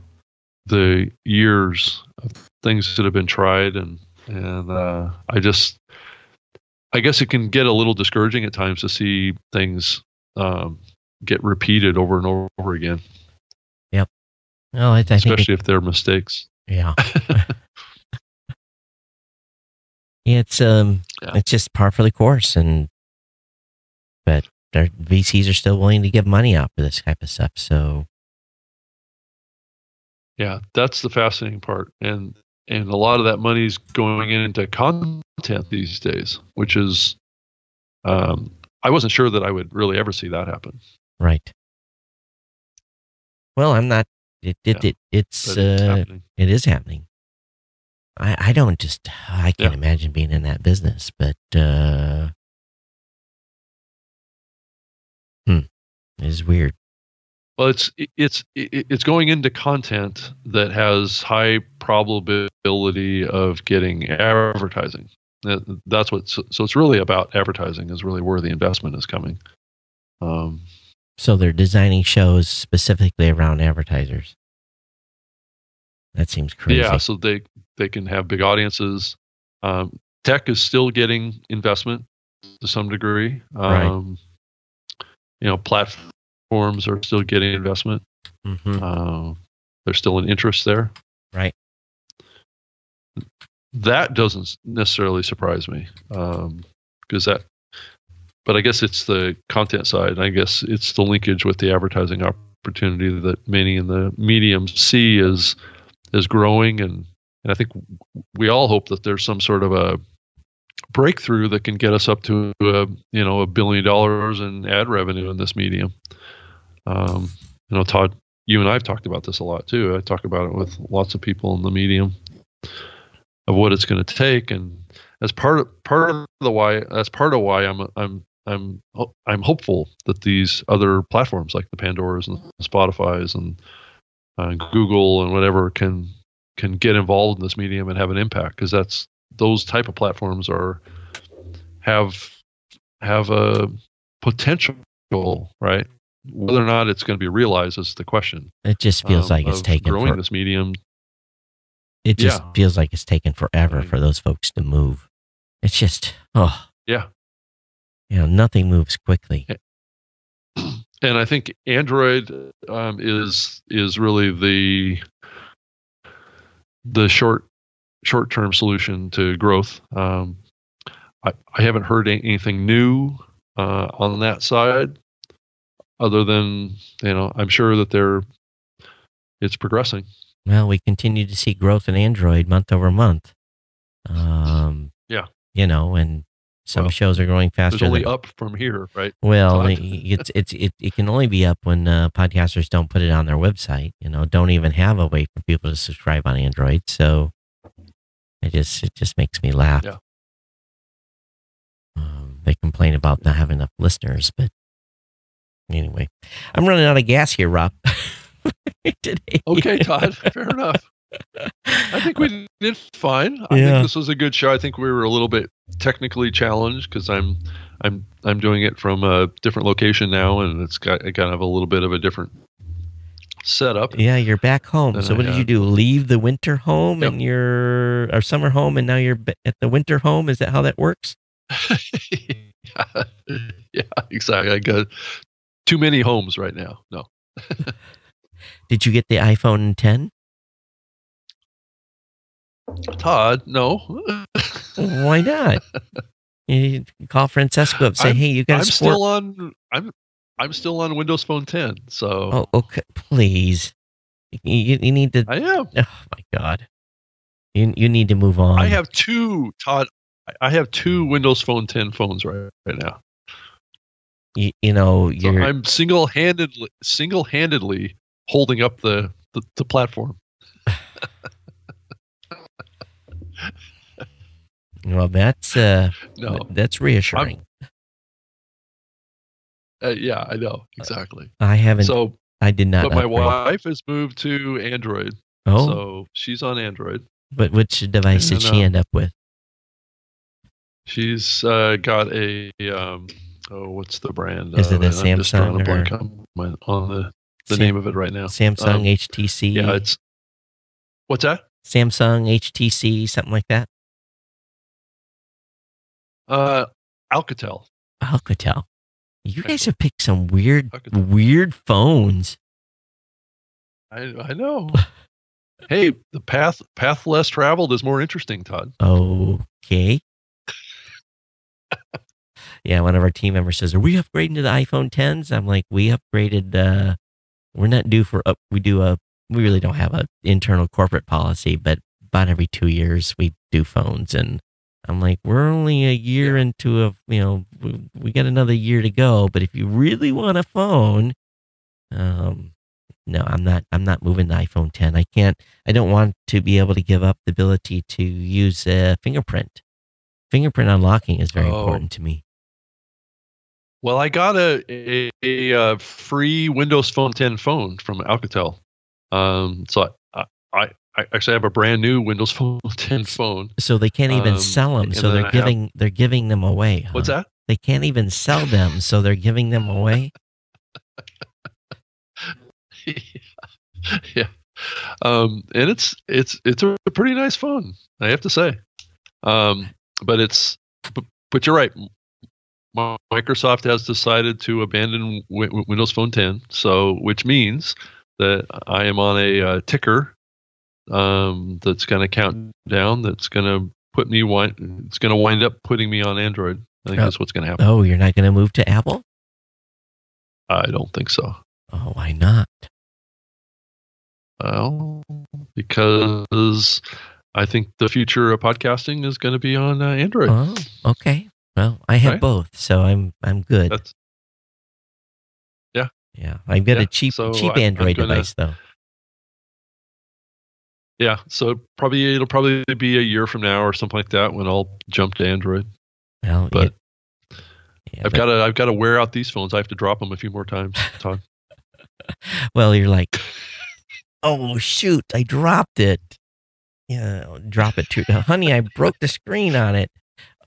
the years of things that have been tried, and and uh, I just I guess it can get a little discouraging at times to see things um, get repeated over and over again, Yep. Well, I, I think, it- especially if they're mistakes. yeah, [laughs] it's um, Yeah. it's just par for the course, and but their VCs are still willing to give money out for this type of stuff. So Yeah, that's the fascinating part, and and a lot of that money's going into content these days, which is, um, I wasn't sure that I would really ever see that happen, right. Well, I'm not. It it, Yeah. it it's it's uh, happening. it is happening. I I don't just I can't Yeah. imagine being in that business, but uh, hmm, it is weird. Well, it's it's it's going into content that has high probability of getting advertising. That's what. So so it's really about advertising. Is really where the investment is coming. Um, So they're designing shows specifically around advertisers. That seems crazy. Yeah, so they they can have big audiences. Um, tech is still getting investment to some degree. Right. Um, You know, platforms are still getting investment. hmm Uh, there's still an interest there. Right. That doesn't necessarily surprise me because that. But I guess it's the content side. I guess it's the linkage with the advertising opportunity that many in the medium see as is growing, and and I think we all hope that there's some sort of a breakthrough that can get us up to a you know a billion dollars in ad revenue in this medium. Um, you know, Todd, you and I have talked about this a lot too. I talk about it with lots of people in the medium of what it's going to take, and as part of part of the why that's part of why I'm I'm I'm I'm hopeful that these other platforms like the Pandoras and the Spotify's and uh, Google and whatever can can get involved in this medium and have an impact because that's those type of platforms are have have a potential right whether or not it's going to be realized is the question It just feels um, like it's taken. growing For, this medium it just yeah. feels like it's taken forever Right. for those folks to move. It's just oh yeah you know nothing moves quickly. [clears throat] and I think Android um, is is really the the short short term solution to growth. Um, I, I haven't heard anything new uh, on that side, other than you know I'm sure that they're it's progressing. Well, we continue to see growth in Android month over month. Um, Yeah. you know, and some Well, shows are growing faster. Only than, up from here, right? Well, it's it's it, it can only be up when uh, podcasters don't put it on their website. You know, don't even have a way for people to subscribe on Android. So it just it just makes me laugh. Yeah. Um, they complain about not having enough listeners, but anyway, I'm running out of gas here, Rob. [laughs] Today. Okay, Todd. Fair enough. I think we did fine. I Yeah. think this was a good show. I think we were a little bit technically challenged because I'm I'm I'm doing it from a different location now, and it's got kind of a little bit of a different setup. Yeah, you're back home. So I what did you do? Leave the winter home Yep. and your or summer home, and now you're at the winter home. Is that how that works? [laughs] yeah, [laughs] yeah, exactly. I got too many homes right now. No, [laughs] Did you get the iPhone 10? Todd, no. Why not? [laughs] you call Francesco up, say, I'm- "Hey, you got I'm sport." still on. I'm I'm still on Windows Phone 10. So oh, okay, please. You, you need to. I am. Oh my God, you you need to move on. I have two, Todd. I- I have two Windows Phone 10 phones right, right now. You, you know, you're I'm single-handedly single-handedly holding up the the, the platform. [laughs] Well, that's uh, No, that's reassuring. uh, yeah, I know exactly. I haven't. So, I did not. but my upgrade. wife has moved to Android, Oh, so she's on Android. but which device did And, she uh, end up with? She's uh, got a um, oh, what's the brand? Is uh, it a I'm just drawing Samsung or- on, on the the Sam- name of it right now. Samsung um, HTC. Yeah, it's what's that? Samsung HTC, something like that. Uh, Alcatel. Alcatel. You guys have picked some weird, Alcatel. weird phones. I I know. [laughs] hey, the path path less traveled is more interesting, Todd. Okay. [laughs] yeah, one of our team members says, "Are we upgrading to the iPhone 10s?" I'm like, "We upgraded. uh We're not due for up. We do a. We really don't have a internal corporate policy, but about every two years we do phones, and I'm like, we're only a year into a. You know, we, we got another year to go. But if you really want a phone, um, no, I'm not. I'm not moving the iPhone 10. I can't. I don't want to be able to give up the ability to use a fingerprint. Fingerprint unlocking is very Oh. important to me. Well, I got a, a, a, uh free Windows Phone 10 phone from Alcatel. Um, so I, I, I actually have a brand new Windows Phone [laughs] 10 phone. So they can't even Um, sell them. So they're I have- giving they're giving them away. Huh? What's that? They can't even sell them, so they're giving them away. yeah. [laughs] yeah. Um, and it's it's it's a pretty nice phone, I have to say. Um, but it's but, but you're right. Mi- Microsoft has decided to abandon Wi- Windows Phone 10, so which means that I am on a uh, ticker um, that's going to count down. That's going to put me wind. It's going to wind up putting me on Android. I think Oh. that's what's going to happen. Oh, you're not going to move to Apple? I don't think so. Oh, why not? Well, because I think the future of podcasting is going to be on uh, Android. Oh, okay. Well, I have Right. both, so I'm I'm good. That's yeah, I've got yeah, a cheap so cheap Android gonna- device though. yeah. So probably it'll probably be a year from now or something like that when I'll jump to Android. Well, But yeah, yeah, I've got to I've got to wear out these phones. I have to drop them a few more times. Todd. [laughs] Well, you're like, [laughs] oh shoot, I dropped it. Yeah, drop it too, honey. I broke the screen on it.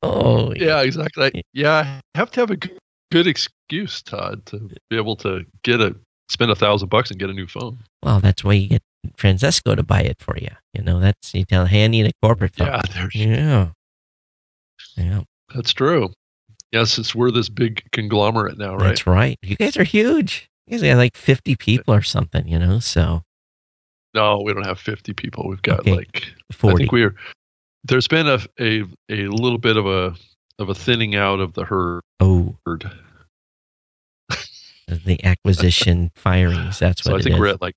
Oh, yeah, exactly. Yeah, I have to have a good, good excuse, Todd, to be able to get a spend a thousand bucks and get a new phone. Well, that's why you get Francesco to buy it for you. You know, that's you tell, hey, I need a corporate phone. Yeah, there's, yeah, yeah. that's true. Yes, since we're this big conglomerate now, right? That's right. You guys are huge. You guys got like 50 people or something, you know, so No, we don't have 50 people. We've got Okay. like I 40. think we're there's been a a a little bit of a of a thinning out of the herd. oh, [laughs] the acquisition firings. That's So what I it think is. we're at like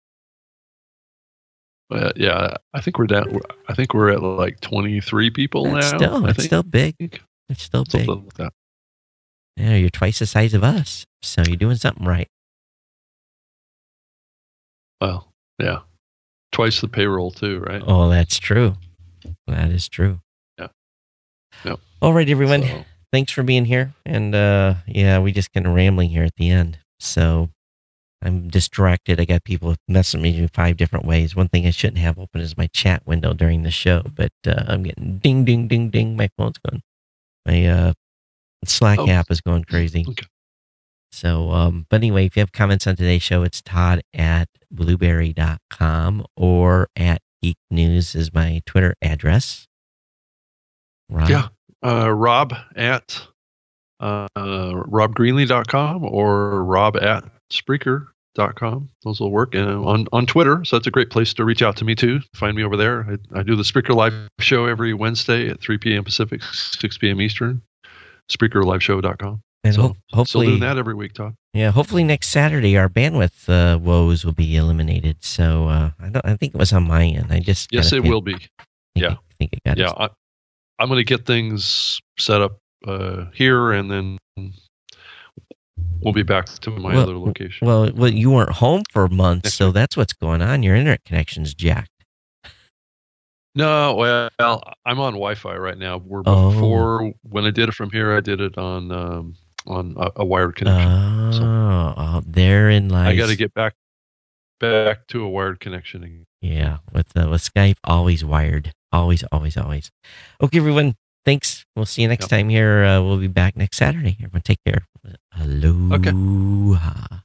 uh, yeah, I think we're down. I think we're at like 23 people That's now. still, I it's think still big. It's still big. like that. Yeah, you're twice the size of us. So you're doing something right. Well, yeah, twice the payroll too, right? Oh, that's true. That is true. Yeah. Yep. All right, everyone. So, Thanks for being here. And uh yeah, we just kind of rambling here at the end. So I'm distracted. I got people messaging me in five different ways. One thing I shouldn't have open is my chat window during the show, but uh, I'm getting ding, ding, ding, ding. My phone's going. My uh, Slack Oh. app is going crazy. Okay. So, um, but anyway, if you have comments on today's show, it's Todd at blubrry.com or at Geek News is my Twitter address. Rob? Yeah. uh, Rob at uh, robgreenlee.com or Rob at Spreaker.com. Those will work. And on, on Twitter, so that's a great place to reach out to me too. Find me over there. I, I do the Spreaker Live show every Wednesday at 3 p.m. Pacific, 6 p.m. Eastern. SpreakerLiveShow.com. And So, ho- Still hopefully, doing that every week, Todd. Yeah, hopefully next Saturday our bandwidth uh, woes will be eliminated. So uh, I don't. I think it was on my end. I just Yes, it will be. Yeah. it, think it got Yeah, it. I, I'm going to get things set up uh, here, and then we'll be back to my well, other location. Well, well, you weren't home for months, Next so week. that's what's going on. Your internet connection's jacked. No, well, I'm on Wi-Fi right now. Where Oh. before, when I did it from here, I did it on um, on a, a wired connection. Oh, So- oh, therein lies. I got to get back back to a wired connection again. Yeah, with uh, with Skype, always wired, always, always, always. Okay, everyone. Thanks. We'll see you next Yep. time here. Uh, we'll be back next Saturday. Everyone, take care. Aloha.